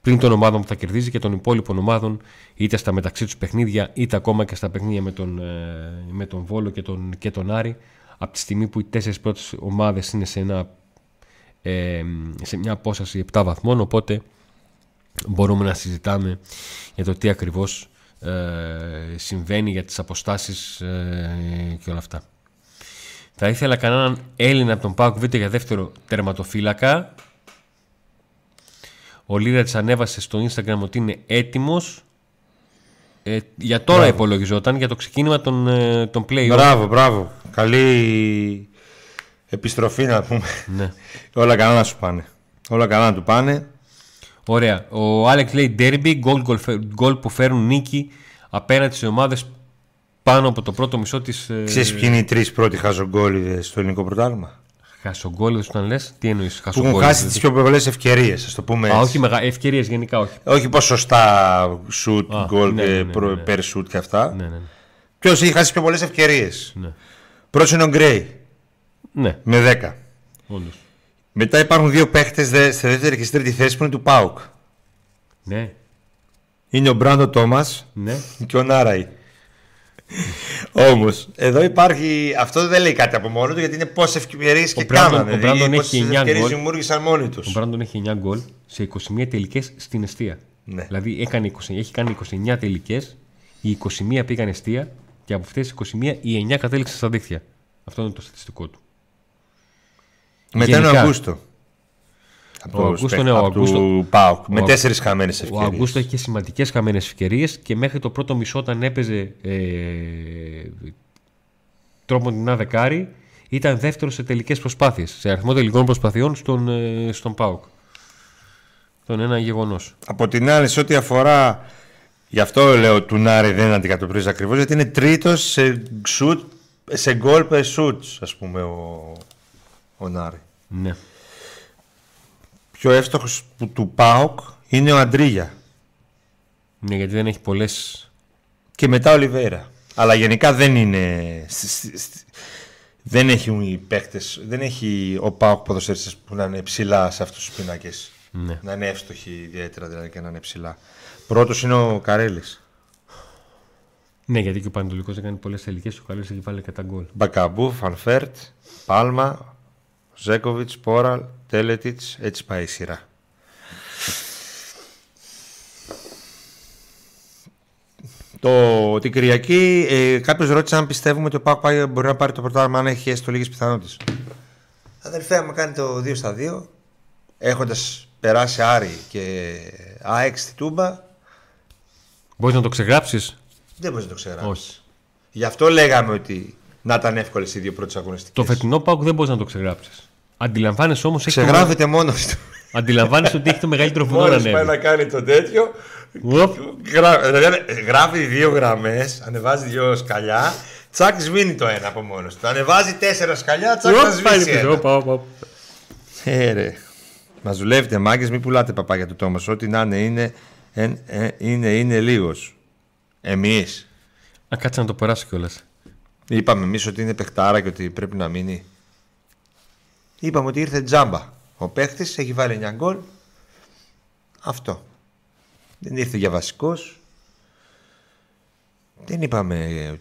πριν των ομάδων που θα κερδίζει και των υπόλοιπων ομάδων, είτε στα μεταξύ τους παιχνίδια, είτε ακόμα και στα παιχνίδια με τον, ε, με τον Βόλο και τον, και τον Άρη. Από τη στιγμή που οι τέσσερις πρώτες ομάδες είναι σε, ένα, ε, σε μια απόσταση 7 βαθμών, οπότε μπορούμε να συζητάμε για το τι ακριβώς ε, συμβαίνει για τις αποστάσεις ε, και όλα αυτά. Θα ήθελα κανέναν Έλληνα από τον ΠΑΟΚ Β για δεύτερο τερματοφύλακα. Ο Λίρατς ανέβασε στο Instagram ότι είναι έτοιμος. Ε, για τώρα Μπράβο. υπολογιζόταν, για το ξεκίνημα των, ε, των play Μπράβο, μπράβο. Καλή επιστροφή να πούμε. Ναι. Όλα καλά να σου πάνε. Όλα καλά να του πάνε. Ωραία. Ο Άλεξ λέει derby, γκολ, γκολ, γκολ που φέρουν νίκη απέναντι σε ομάδες πάνω από το πρώτο μισό της... ε, Ξέρεις ποιοι είναι οι τρεις πρώτοι χαζογκόλιδες στο ελληνικό πρωτάθλημα; Χασογκόλιδες όταν λες, τι εννοείς Που έχουν χασογκόλιδες. χάσει τις πιο πολλές ευκαιρίες, ας το πούμε Α, έτσι. όχι μεγα... ευκαιρίες γενικά όχι. Όχι ποσοστά σουτ, Α, γκολ, ναι, ε, ναι, ναι, προ- ναι, ναι. per shoot και αυτά. Ναι, ναι, ναι. Ποιος έχει χάσει πιο πολλές ευκαιρίες; Ναι, Πρώτος είναι ο Γκρέι ναι με 10. όντως. Μετά υπάρχουν δύο παίχτες στη δεύτερη και στη τρίτη θέση που είναι του Πάουκ. Ναι, Είναι ο Μπράντο Τόμας ναι. και ο Νάραη. Όμως, εδώ υπάρχει. Αυτό δεν λέει κάτι από μόνο του γιατί είναι πόσες ευκαιρίες και Μπράντον- κάνανε. ο Μπράντον δηλαδή, έχει πόσες 9 ευκαιρίες γκολ. δημιούργησαν μόνοι τους. Ο Μπράντον έχει 9 γκολ σε 21 τελικές στην αιστεία. Ναι. Δηλαδή έκανε 20, έχει κάνει 29 τελικές, οι 21 πήγαν αιστεία και από αυτές τις 21 οι 9 κατέληξαν στα δίχτυα. Αυτό είναι το στατιστικό του. Μετά είναι ο Γενικά. Αγκούστο. Από Ο τους Αγκούστο, παίκτες- ναι, ο από Αγκούστο- του Πάουκ. Με ο- τέσσερις χαμένες Ο ευκαιρίες. Αγκούστο είχε σημαντικές χαμένες ευκαιρίες και μέχρι το πρώτο μισό όταν έπαιζε ε, τρόπο την δεκάρι ήταν δεύτερος σε τελικές προσπάθειες, σε αριθμό τελικών προσπαθειών στον, ε, στον ΠΑΟΚ. Αυτό είναι ένα γεγονός. Από την άλλη, σε ό,τι αφορά. Γι' αυτό λέω του Νάρη δεν αντικατοπτρίζει ακριβώς, γιατί είναι τρίτος σε, shoot, σε γκολ per shoot, ας πούμε, ο, ο Νάρη. Ναι. Πιο εύστοχος του Πάοκ είναι ο Αντρίγια. ναι, γιατί δεν έχει πολλές... Και μετά ο Λιβέρα. Αλλά γενικά δεν είναι. σ- σ- σ- Δεν έχουν οι παίκτες, δεν έχει ο Πάοκ ποδοσφαιριστές που να είναι ψηλά σε αυτούς τους πίνακες. Ναι. Να είναι εύστοχοι ιδιαίτερα δηλαδή και να είναι ψηλά. Πρώτος είναι ο Καρέλης. Ναι, γιατί και ο Πανετολικός έκανε πολλές τελικές, ο καλός έχει βάλει και τα γκολ. Μπακαμπού, Φανφέρτ, Πάλμα, Ζέκοβιτς, Πόραλ, Τέλετιτ, έτσι πάει η σειρά. Το, την Κυριακή ε, κάποιος ρώτησε αν πιστεύουμε ότι ο Πάκ μπορεί να πάρει το πρωτάθλημα αν έχει έστω λίγες πιθανότητες. Αδελφέ, άμα κάνει το 2 στα 2, έχοντας περάσει Άρη και ΑΕΚ στη Τούμπα, Μπορείς να το ξεγράψεις; δεν μπορείς να το ξεγράψεις. Όχι. Γι' αυτό λέγαμε ότι να ήταν εύκολες οι δύο πρώτες αγωνιστικές. Το φετινό Πάουκ δεν μπορείς να το ξεγράψεις. Αντιλαμβάνεσαι όμως. Ξεγράφεται μόνος του. Αντιλαμβάνεσαι ότι έχει το μεγαλύτερο βουνό να Μόλι πάει ανέβει. να κάνει το τέτοιο. Οπ. γρα- δηλαδή, Γράφει δύο γραμμές, ανεβάζει δύο σκαλιά. Τσακ σβήνει το ένα από μόνος του. Ανεβάζει τέσσερα σκαλιά, τσακ θα Οπ, πάλι σβήσει. πίσω. ένα. Οπ, οπ, οπ. Ε, ρε. Μας δουλεύετε μάγκες, μην πουλάτε παπάγια του Τόμας. Ό,τι να είναι, είναι, ε, ε, είναι, είναι λίγος. Εμείς. Α, κάτσε να το περάσω κιόλας. Είπαμε εμείς ότι είναι παιχτάρα και ότι πρέπει να μείνει. Είπαμε ότι ήρθε τζάμπα. Ο παίχτης έχει βάλει 9 γκολ. Αυτό. Δεν ήρθε για βασικός. Δεν είπαμε.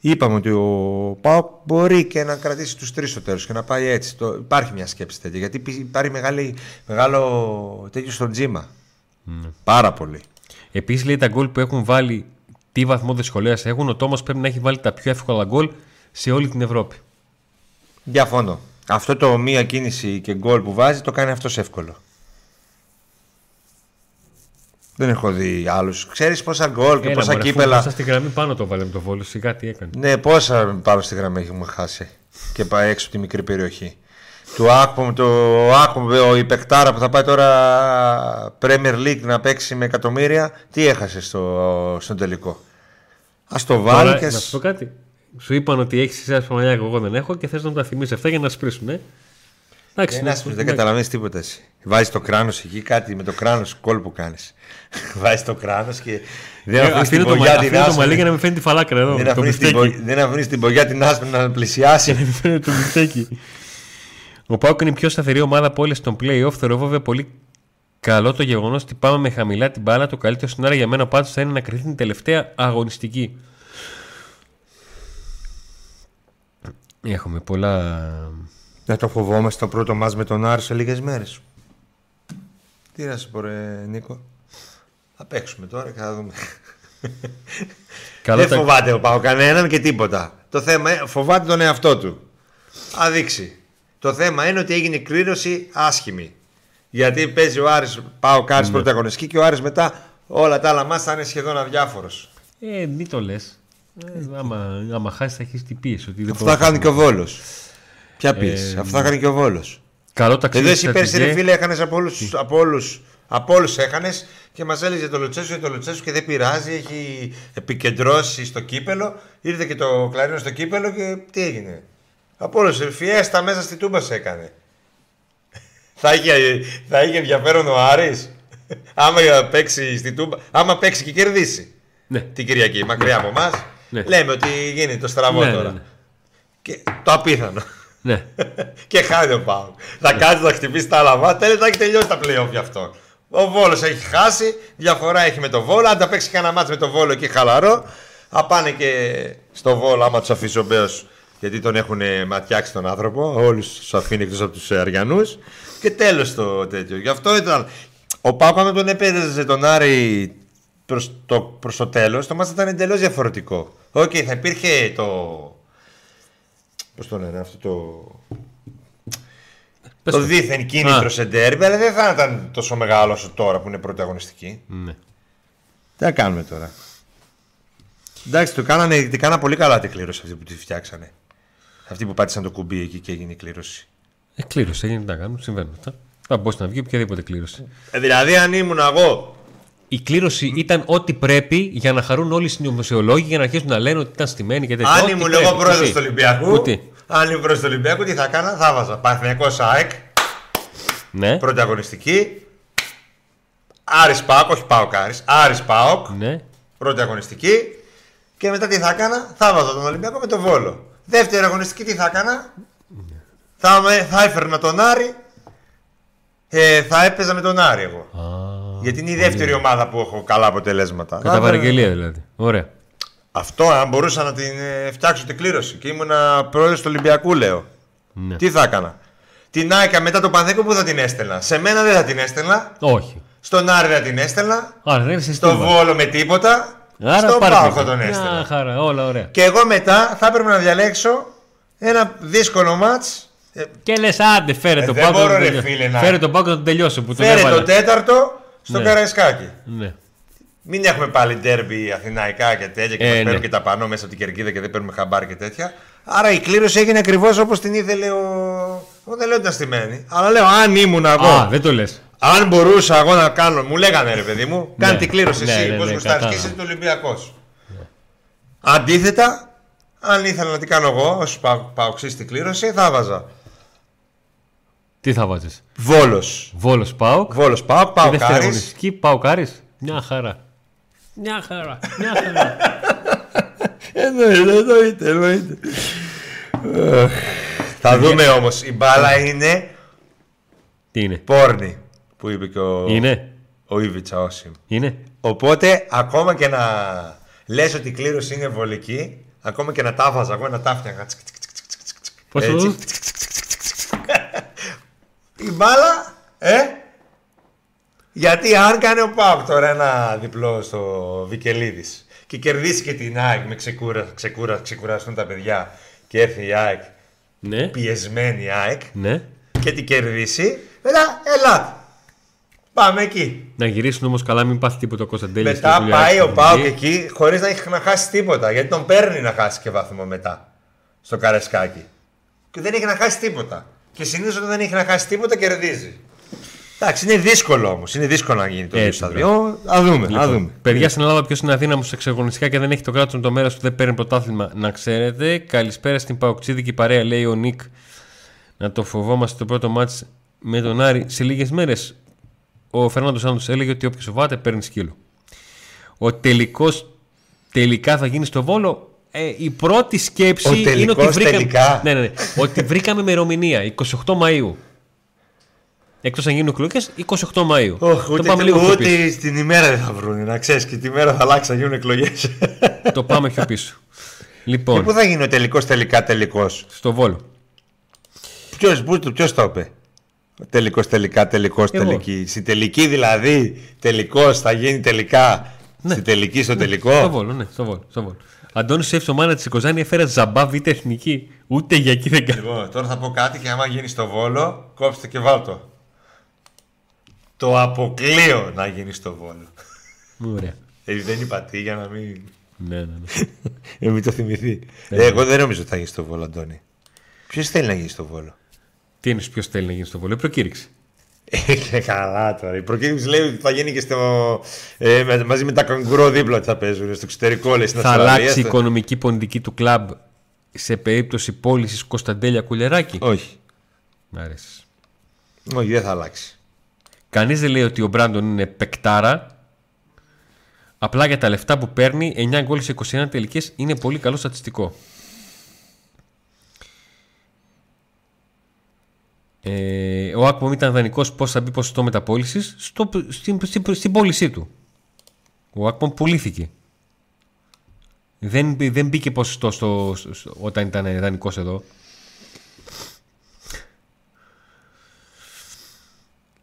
Είπαμε ότι ο Πάοκ μπορεί και να κρατήσει τους τρεις στο τέλος και να πάει έτσι. Το... Υπάρχει μια σκέψη τέτοια. Γιατί υπή- υπάρχει μεγάλη, μεγάλο τέτοιο στον τζίμα. Πάρα πολύ. Επίσης λέει τα γκολ που έχουν βάλει, τι βαθμό δυσκολίας έχουν. Ο Τόμας πρέπει να έχει βάλει τα πιο εύκολα γκολ σε όλη την Ευρώπη. Διαφωνώ. Αυτό το μία κίνηση και γκολ που βάζει το κάνει αυτός εύκολο. Δεν έχω δει άλλους. Ξέρεις πόσα γκολ και Έλα, πόσα μωρέ, αφού κύπελα. μέσα στη γραμμή πάνω το βάλε με το βόλο. Σιγά τι έκανε. Ναι, πόσα πάνω στη γραμμή έχουμε χάσει και πάει έξω από τη μικρή περιοχή. Του Άκπομ, το Άκπομ, ο η παικτάρα που θα πάει τώρα Premier League να παίξει με εκατομμύρια, τι έχασε στο, στον τελικό; Α το βάλει Τώρα, και. Να σου πω κάτι. Σου είπαν ότι έχεις εσά Παναγιά και εγώ δεν έχω και θες να μου τα θυμίσεις αυτά για να σπρίσουν, ε. Εντάξει, Δεν, ναι, άσπρος, δεν εντάξει. καταλαβαίνεις τίποτα εσύ. Βάζεις το κράνος εκεί, κάτι με το κράνος κόλ που κάνεις. Βάζεις το κράνος και δεν Ε, αφήνεις την Αφήνω το, πογιά μα- την αφήνω το μαλλί άσπρη. για να μην φαίνεται τη φαλάκρα εδώ. Δεν το αφήνεις την, μπιφτέκι. πο- δεν αφήνεις την πογιά την άσπρη να πλησιάσει. Για να μην φαίνεται το μπιφτέκι. Ο Πάουκ είναι η πιο σταθερή ομάδα από όλες των playoff. Θεωρώ βέβαια πολύ καλό το γεγονός ότι πάμε με χαμηλά την μπάλα. Το καλύτερο σενάριο για μένα πάντως θα είναι να κρυθεί την τελευταία αγωνιστική. Έχουμε πολλά. Δεν το φοβόμαστε το πρώτο μας με τον Άρη σε λίγες μέρες. Τι να σου πω ρε Νίκο. Θα παίξουμε τώρα και θα δούμε. Καλό Δεν τα- φοβάται ο Πάο κανέναν και τίποτα. Το θέμα είναι, φοβάται τον εαυτό του. Α δείξει. Το θέμα είναι ότι έγινε κλήρωση άσχημη. Γιατί παίζει ο Άρης, πάω Κάρης πρώτη αγωνιστική και ο Άρης μετά όλα τα άλλα μας θα είναι σχεδόν αδιάφορος. Ε, μην το λες. Ε, άμα, άμα χάσεις, θα έχεις την πίεση. Ότι δεν Αυτό μπορώ θα να κάνει και ο Βόλος. Ποια Ε, πίεση; Αυτό θα κάνει και ο Βόλος. Καλό ταξίδι. Εδώ στη εσύ πέρσι ρε Στρατηγέ. φίλε έχανες από όλους, από όλους, από όλους έχανες και μας έλεγε το Λουτσέσου και το Λουτσέσου και δεν πειράζει, έχει επικεντρώσει στο κύπελο, ήρθε και το κλαρίνο στο κύπελο και τι έγινε; Από όλους, ε, φιέστα μέσα στη τούμπα σε έκανε. θα, είχε, θα είχε ενδιαφέρον ο Άρης, άμα παίξει στη τούμπα, άμα παίξει και κερδίσει Ναι. την Κυριακή, μακριά από εμάς. Ναι. λέμε ότι γίνεται το στραβό Ναι, ναι, τώρα. ναι. Και το απίθανο. Ναι. και χάνει ο Πάο. Θα κάτσει να χτυπήσει τα λαβά, τέλος θα έχει τελειώσει τα playoff γι' αυτό. Ο Βόλος έχει χάσει, διαφορά έχει με το Βόλο. Αν τα παίξει κανένα μάτσο με το Βόλο εκεί χαλαρό, θα πάνε και στο Βόλο άμα τους αφήσει ο Μπέος, γιατί τον έχουν ματιάξει τον άνθρωπο. Όλους τους αφήνει εκτός από τους Αριανούς. Και τέλος το τέτοιο. Γι' αυτό ήταν. Ο ΠΑΟΚ, αν τον έπαιζε τον Άρη προς το, προς το τέλος, το ματς ήταν εντελώς διαφορετικό. Οκ, θα υπήρχε το. Πώς το λένε αυτό το. Πες το το. δήθεν κίνητρο Α. σε ντέρμπι, αλλά δεν θα ήταν τόσο μεγάλο όσο τώρα που είναι πρώτη αγωνιστική. ναι. Τι θα κάνουμε τώρα; Εντάξει, το κάνανε, την κάνα πολύ καλά την κλήρωση αυτή που τη φτιάξανε. Αυτοί που πάτησαν το κουμπί εκεί και έγινε η κλήρωση. Ε, κλήρωση, έγινε να κάνουν, συμβαίνουν αυτά. Θα μπορούσε να βγει οποιαδήποτε κλήρωση. Ε, δηλαδή, αν ήμουν εγώ. Η κλήρωση ήταν ό,τι πρέπει για να χαρούν όλοι οι συνωμοσιολόγοι για να αρχίσουν να λένε ότι ήταν στημένοι και τέτοια. Αν Ό,τι ήμουν πρέπει. εγώ πρόεδρος Εσύ. του Ολυμπιακού. Ούτε. Αν ήμουν πρόεδρος του Ολυμπιακού, τι θα έκανα, θα βάζα. Παναθυνιακό ΑΕΚ, Ναι. πρώτη αγωνιστική. Άρης Πάοκ, όχι Πάοκ Άρης. Άρης Πάοκ, ναι. πρώτη αγωνιστική. Και μετά τι θα έκανα, θα βάζα τον Ολυμπιακό με τον Βόλο. Δεύτερη αγωνιστική τι θα έκανα, θα, με, θα έφερνα τον Άρη, ε, θα έπαιζα με τον Άρη εγώ. Α, Γιατί είναι η δεύτερη ομάδα που έχω καλά αποτελέσματα. κατά Θα- παραγγελία δηλαδή. Ωραία. Αυτό, αν μπορούσα να την ε, φτιάξω την κλήρωση και ήμουν πρόεδρος του Ολυμπιακού, λέω. Ναι. Τι θα έκανα; Την Άικα μετά το Πανθέκο που θα την έστελνα; Σε μένα δεν θα την έστελνα. Όχι. Στον Άρη θα την έστελνα. Άρα δεν είσαι Στο Βόλο με τίποτα. Άρα στον πάρε Πάο την. θα τον Μια έστελνα. χαρά, όλα ωραία. Και εγώ μετά θα έπρεπε να διαλέξω ένα δύσκολο μάτς. Ε, Και λες, άντε, φέρε Ε, το δεν πάκο. μπορώ, να ρε τελειώσω. φίλε, να- Φέρε το πάκο να τον τελειώσω που τον Φέρε έβαλα. το τέταρτο στο Ναι. Καραϊσκάκι. Ναι. Μην έχουμε πάλι ντέρμπι αθηναϊκά και τέτοια και Ε, μας ναι. παίρνουν και τα πανώ μέσα από την κερκίδα και δεν παίρνουμε χαμπάρ και τέτοια. Άρα η κλήρωση έγινε ακριβώς όπως την ήθελε ο. Εγώ δεν λέω ότι ήταν στημένη. Αλλά λέω αν ήμουν εγώ. Α, δεν το λες. Αν μπορούσα εγώ να κάνω. Μου λέγανε ρε παιδί μου, κάνει Ναι. την κλήρωση Ναι, εσύ. ναι, Πώς ναι, γουστάρεις και κατάλαβα. είσαι του Ολυμπιακός. Αντίθετα, αν ήθελα να τι κάνω εγώ, ω παοξή στην κλήρωση, θα βάζα. Τι θα βάζεις; Βόλος. Βόλος Πάοκ; Βόλος πάω, Και πάω δεύτερη κάρι. αγωνιστική Πάοκ Άρης; Μια χαρά. Μια χαρά. Μια χαρά. Εννοείται, εννοείται, εννοείται. Αχ. Θα δούμε όμως. Η μπάλα είναι Τι είναι; πόρνη. Που είπε και ο, Είναι. ο Ίβιτσα Όσιμ. Είναι. Οπότε ακόμα και να λες ότι η κλήρωση είναι βολική, ακόμα και να τα βάζα εγώ να τα έφτιαγα. τσικ, τσικ, τσικ, τσικ, τσικ, τσικ. Πώς το Έτσι. δω? Η μπάλα, ε, γιατί αν κάνει ο ΠΑΟΚ τώρα ένα διπλό στο Βικελίδης και κερδίσει και την ΑΕΚ με ξεκούρα, ξεκούρα, ξεκουραστούν τα παιδιά και έρθει η ΑΕΚ, Ναι. πιεσμένη η ΑΕΚ Ναι. και την κερδίσει, μετά έλα, πάμε εκεί. Να γυρίσουν όμως καλά, μην πάθει τίποτα ο Κωνσταντέλης. Μετά πάει ο Πάοκ εκεί χωρίς να έχει να χάσει τίποτα. Γιατί τον παίρνει να χάσει και βαθμό μετά στο καρεσκάκι. Και δεν έχει να χάσει τίποτα. Και συνήθως όταν δεν έχει να χάσει τίποτα κερδίζει. Εντάξει, είναι δύσκολο όμως. Είναι δύσκολο να γίνει το 2 Έτσι, στα 2. Α δούμε. α δούμε. Παιδιά στην Ελλάδα, ποιος είναι αδύναμος εξαγωνιστικά και δεν έχει το κράτος το μέρος του, δεν παίρνει πρωτάθλημα, να ξέρετε. Καλησπέρα στην Παοξίδικη παρέα, λέει ο Νικ. Να το φοβόμαστε το πρώτο μάτς με τον Άρη. Σε λίγες μέρες ο Φερνάντος Σάντο έλεγε ότι όποιος φοβάται παίρνει σκύλο. Ο τελικός τελικά θα γίνει στο βόλο. Ε, η πρώτη σκέψη Ο είναι ότι τελικός βρήκαμε, τελικά. ναι, ναι, ναι, ότι βρήκαμε ημερομηνία 28 Μαΐου. Εκτός αν γίνουν εκλογές, 28 Μαΐου. Όχι, το ούτε, πάμε λίγο πιο πίσω. ούτε στην ημέρα δεν θα βρουν. Να ξέρεις και τη μέρα θα αλλάξει να γίνουν εκλογές. το πάμε πιο πίσω. Και Λοιπόν, πού θα γίνει ο τελικός τελικά τελικός; στο Βόλο. Ποιος το είπε; Τελικός τελικά τελικός Εγώ. τελική. Στη τελική δηλαδή τελικός θα γίνει τελικά. Στη τελική στο Στο τελικό. Βόλο, ναι, στο Βόλο. Στο βόλο. Αντώνης Σεφ, το μάνα της Κοζάνη έφερε ζαμπά β' εθνική. Ούτε για εκεί δεν κάνει. Λοιπόν, τώρα θα πω κάτι και άμα γίνει στο βόλο, κόψτε και βάλτο. Το αποκλείω να γίνει στο βόλο. Ωραία. Ε, δεν είπα τι για να μην. Ναι, ναι, ναι. Ε, μην το θυμηθεί. Ε, εγώ δεν νομίζω ότι θα γίνει στο βόλο, Αντώνη. Ποιος θέλει να γίνει στο βόλο; Τι είναι ποιος θέλει να γίνει στο Βόλο; Η προκήρυξη. Ε, καλά τώρα. Η προκήρυξη λέει ότι θα γίνει και στο, ε, με- μαζί με τα καγκουρό δίπλα ότι θα παίζουν στο εξωτερικό, λέει στην Θα Αυστραλία, αλλάξει η στο- οικονομική πολιτική του κλαμπ σε περίπτωση πώλησης Κωνσταντέλια Κουλεράκη; Όχι. Μ' αρέσεις. Όχι, δεν θα αλλάξει. Κανείς δεν λέει ότι ο Μπράντον είναι πεκτάρα. Απλά για τα λεφτά που παίρνει, 9 γκολ σε 21 τελικές είναι πολύ καλό στατιστικό. Ε, ο Άκπομ ήταν δανεικός πώς θα μπει ποσοστό μεταπόληση στην, στην, στην πώλησή του. Ο Άκπομ πουλήθηκε. Δεν, μπη- δεν μπήκε ποσοστό στο, στο- όταν ήταν δανεικός εδώ.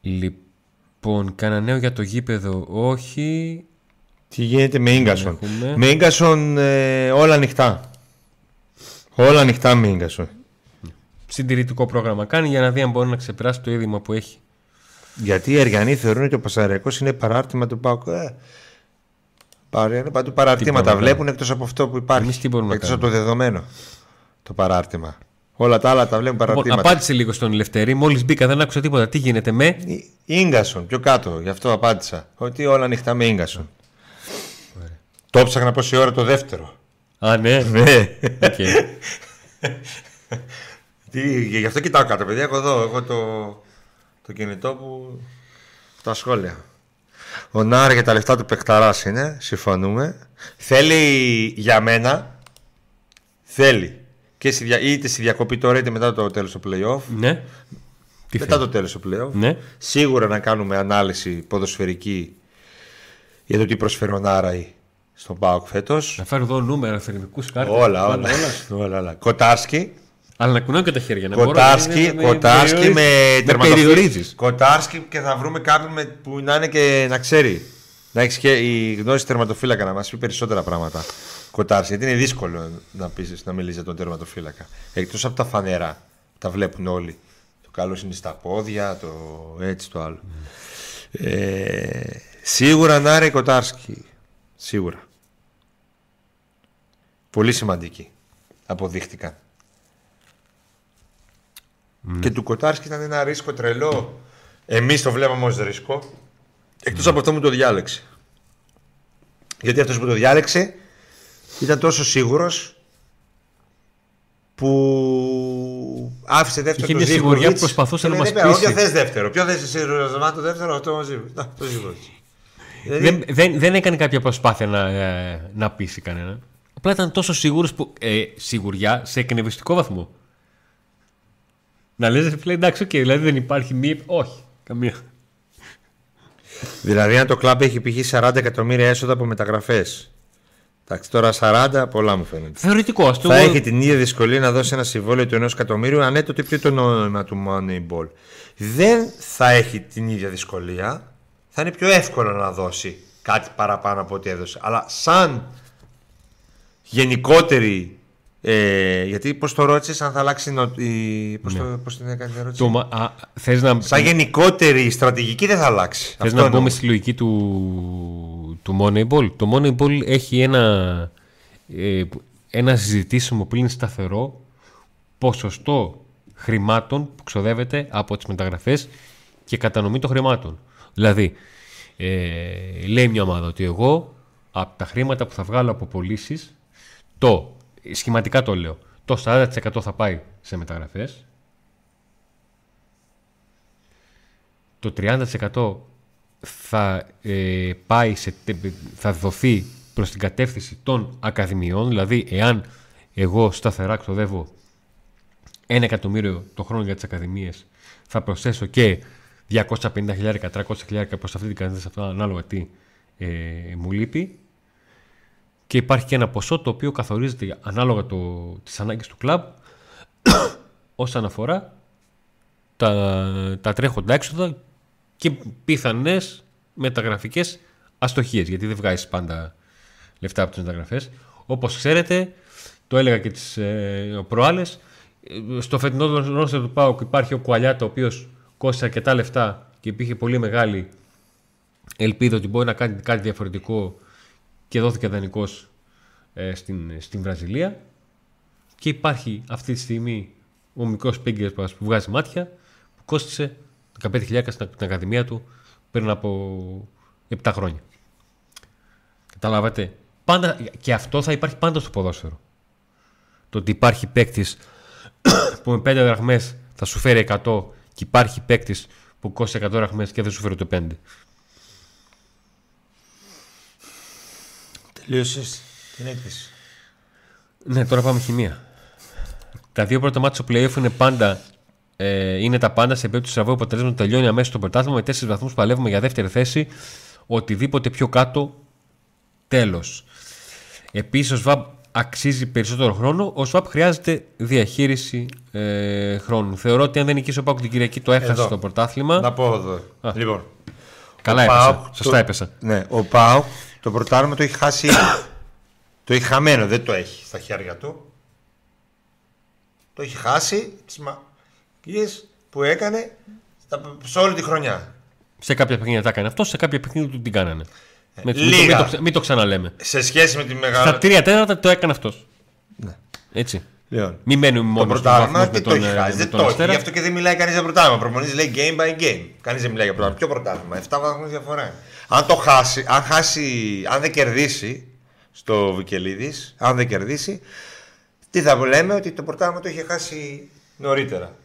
Λοιπόν, κανένα νέο για το γήπεδο, όχι. Τι γίνεται με Ίγκασον. Έχουμε. Με Ίγκασον ε, όλα ανοιχτά. Όλα ανοιχτά με Ίγκασον. Συντηρητικό πρόγραμμα κάνει για να δει αν μπορεί να ξεπεράσει το είδημα που έχει. Γιατί οι Αργιανοί θεωρούν ότι ο Πασαριακός είναι παράρτημα του Πάουκ. Ε, παρά- είναι παντού παραρτήματα μπορούμε να βλέπουν εκτός από αυτό που υπάρχει. Εμείς τι μπορούμε να εκτός από το δεδομένο. Το παράρτημα. Όλα τα άλλα τα βλέπουν Λοιπόν, παραρτήματα. απάντησε λίγο στον Ελευθέρη. Μόλις μπήκα, δεν άκουσα τίποτα. Τι γίνεται με; Ι- Ίνγκασον, πιο κάτω, γι' αυτό απάντησα. Ότι όλα ανοιχτά με Ίνγκασον. Το ψάχνα πόση ώρα το δεύτερο. Α, ναι. Ναι. Οκ. Τι, γι' αυτό κοιτάω κάτω, παιδιά. Έχω εδώ έχω το, το κινητό που. Τα σχόλια. Ο Νάρ για τα λεφτά του παιχταρά είναι, συμφωνούμε. Θέλει για μένα. Θέλει. Και στη, δια- είτε στη διακοπή τώρα είτε μετά το τέλος του playoff. ναι. Τι μετά θέλει; το τέλος του playoff. Ναι. Σίγουρα να κάνουμε ανάλυση ποδοσφαιρική για το τι προσφέρει ο Νάραη στον Πάοκ φέτος. Να φέρω εδώ νούμερα, θερμικούς κάρτες. Όλα, όλα. όλα, όλα. Κοτάρσκι. Αλλά να κουνάω και τα χέρια. Να Κοτάρσκι, μπορώ, Κοτάρσκι με περιορίζεις. τερματοφύλακα. Κοτάρσκι και θα βρούμε κάποιον με, που να είναι και να ξέρει. Να έχεις και η γνώση τερματοφύλακα να μας πει περισσότερα πράγματα. Κοτάρσκι, γιατί είναι δύσκολο να, πεις, να μιλήσει για τον τερματοφύλακα. Εκτός από τα φανερά. Τα βλέπουν όλοι. Το καλό είναι στα πόδια, το έτσι το άλλο. Ε, σίγουρα να είναι Κοτάρσκι. Σίγουρα. Πολύ σημαντική. Αποδείχτηκαν. Και του Κοτάρσκι ήταν ένα ρίσκο τρελό. Εμείς το βλέπαμε ως ρίσκο. Εκτός από αυτό μου το διάλεξε. Γιατί αυτός που το διάλεξε ήταν τόσο σίγουρος που άφησε δεύτερο Είχε το μια Ζίβκοβιτς. σιγουριά που προσπαθούσε Και να λέει, μας «Ναι, πείσει». Όποιο θες δεύτερο. Ποιο θες εσύ, Ροζαμά, το δεύτερο, αυτό μαζί. Να, το Ζίβκοβιτς. Δηλαδή, Δεν, δεν, δεν έκανε κάποια προσπάθεια να, ε, να πείσει κανέναν. Απλά ήταν τόσο σίγουρος που. Ε, σιγουριά σε εκνευριστικό βαθμό. Να λες, φίλε, εντάξει, οκ, δηλαδή δεν υπάρχει μία. Όχι, καμία. Δηλαδή, αν το κλαμπ έχει π.χ. 40 εκατομμύρια έσοδα από μεταγραφές. Εντάξει, τώρα 40 πολλά μου φαίνεται. Θεωρητικό, ας το Θα έχει την ίδια δυσκολία να δώσει ένα συμβόλαιο του ενός εκατομμύριου ε τότε ποιο το νόημα του Moneyball. Δεν θα έχει την ίδια δυσκολία. Θα είναι πιο εύκολο να δώσει κάτι παραπάνω από ό,τι έδωσε. Αλλά σαν γενικότερη. Ε, γιατί πώς το ρώτησες, αν θα αλλάξει. νο- η- Πώς, το, πώς την έκανε την ερώτηση; Το, μα- α, θες να, Σαν γενικότερη στρατηγική δεν θα αλλάξει. θες Αυτό να εννοώ. μπούμε στη λογική του, του Moneyball. Το Moneyball έχει ένα, ε, ένα συζητήσιμο πλήν σταθερό ποσοστό χρημάτων που ξοδεύεται από τις μεταγραφές και κατανομή των χρημάτων. Δηλαδή, ε, λέει μια ομάδα ότι εγώ από τα χρήματα που θα βγάλω από πωλήσεις, το σχηματικά το λέω, το 40% θα πάει σε μεταγραφές, το 30% θα ε, πάει σε, τε- θα δοθεί προς την κατεύθυνση των ακαδημιών, δηλαδή εάν εγώ σταθερά ξοδεύω ένα εκατομμύριο το χρόνο για τις ακαδημίες θα προσθέσω και 250.000, 300.000 προς αυτή την κατεύθυνση αυτό ανάλογα τι ε, μου λείπει και υπάρχει και ένα ποσό το οποίο καθορίζεται ανάλογα το, τις ανάγκες του κλαμπ όσον αφορά τα, τα τρέχοντα έξοδα και πιθανές μεταγραφικές αστοχίες γιατί δεν βγάζεις πάντα λεφτά από τις μεταγραφές. Όπως ξέρετε το έλεγα και τις ε, προάλλες ε, στο φετινό ρόστερ του ΠΑΟΚ υπάρχει ο Κουαλιάτα ο οποίος κόστησε αρκετά λεφτά και υπήρχε πολύ μεγάλη ελπίδα ότι μπορεί να κάνει κάτι διαφορετικό και δόθηκε δανεικός ε, στην, στην Βραζιλία και υπάρχει αυτή τη στιγμή ο μικρός Πίγκερ που βγάζει μάτια που κόστησε 15.000 στην την Ακαδημία του πριν από 7 χρόνια. Καταλάβατε; Πάντα, και αυτό θα υπάρχει πάντα στο ποδόσφαιρο. Το ότι υπάρχει παίκτης που με 5 δραχμές θα σου φέρει 100 και υπάρχει παίκτης που κόστησε 100 δραχμές και δεν σου φέρει το 5. Τελείωσες την έκθεση. Ναι, τώρα πάμε χημεία. Τα δύο πρώτα μάτια στο playoff είναι πάντα. Ε, είναι τα πάντα σε περίπτωση στραβού αποτελέσματος τελειώνει αμέσως το πρωτάθλημα με 4 βαθμούς παλεύουμε για δεύτερη θέση. Οτιδήποτε πιο κάτω, τέλος. Επίσης, ο ΣΒΑΠ αξίζει περισσότερο χρόνο. Ο ΣΒΑΠ χρειάζεται διαχείριση ε, χρόνου. Θεωρώ ότι αν δεν νικήσει ο Πάκου την Κυριακή, το έχασε Εδώ. το πρωτάθλημα. Να πω εδώ. Λοιπόν. Καλά ο έπεσα. ΠΑΟΚ Σωστά το- έπεσα. Ναι, ο Πάο το πρωτάρμα το έχει χάσει. ήδη. το έχει χαμένο, δεν το έχει στα χέρια του. Το έχει χάσει τι μαγείε που έκανε στα- σε όλη τη χρονιά. Σε κάποια παιχνίδια τα έκανε αυτό, σε κάποια παιχνίδια του την κάνανε. Μην, το- Ε, λίγα. μην το, ξα- μην το ξαναλέμε. Σε σχέση με τη Στα μεγάλη. τρία τέταρτα το έκανε αυτός. Ναι. Έτσι. Λοιπόν, Μην μένουμε το μόνο στους πρωτάθλημα βαθμούς δεν με το τον, έχει ε, χάσει. με Δεν τον το έχει. Αστέρα. Γι' αυτό και δεν μιλάει κανείς για πρωτάθλημα. Ο προπονητής λέει game by game. Κανείς δεν μιλάει για πρωτάθλημα. Ποιο πρωτάθλημα. 7 βαθμούς διαφορά. Αν το χάσει, αν χάσει, αν δεν κερδίσει στο Βικελίδης, αν δεν κερδίσει, τι θα λέμε ότι το πρωτάθλημα το είχε χάσει νωρίτερα.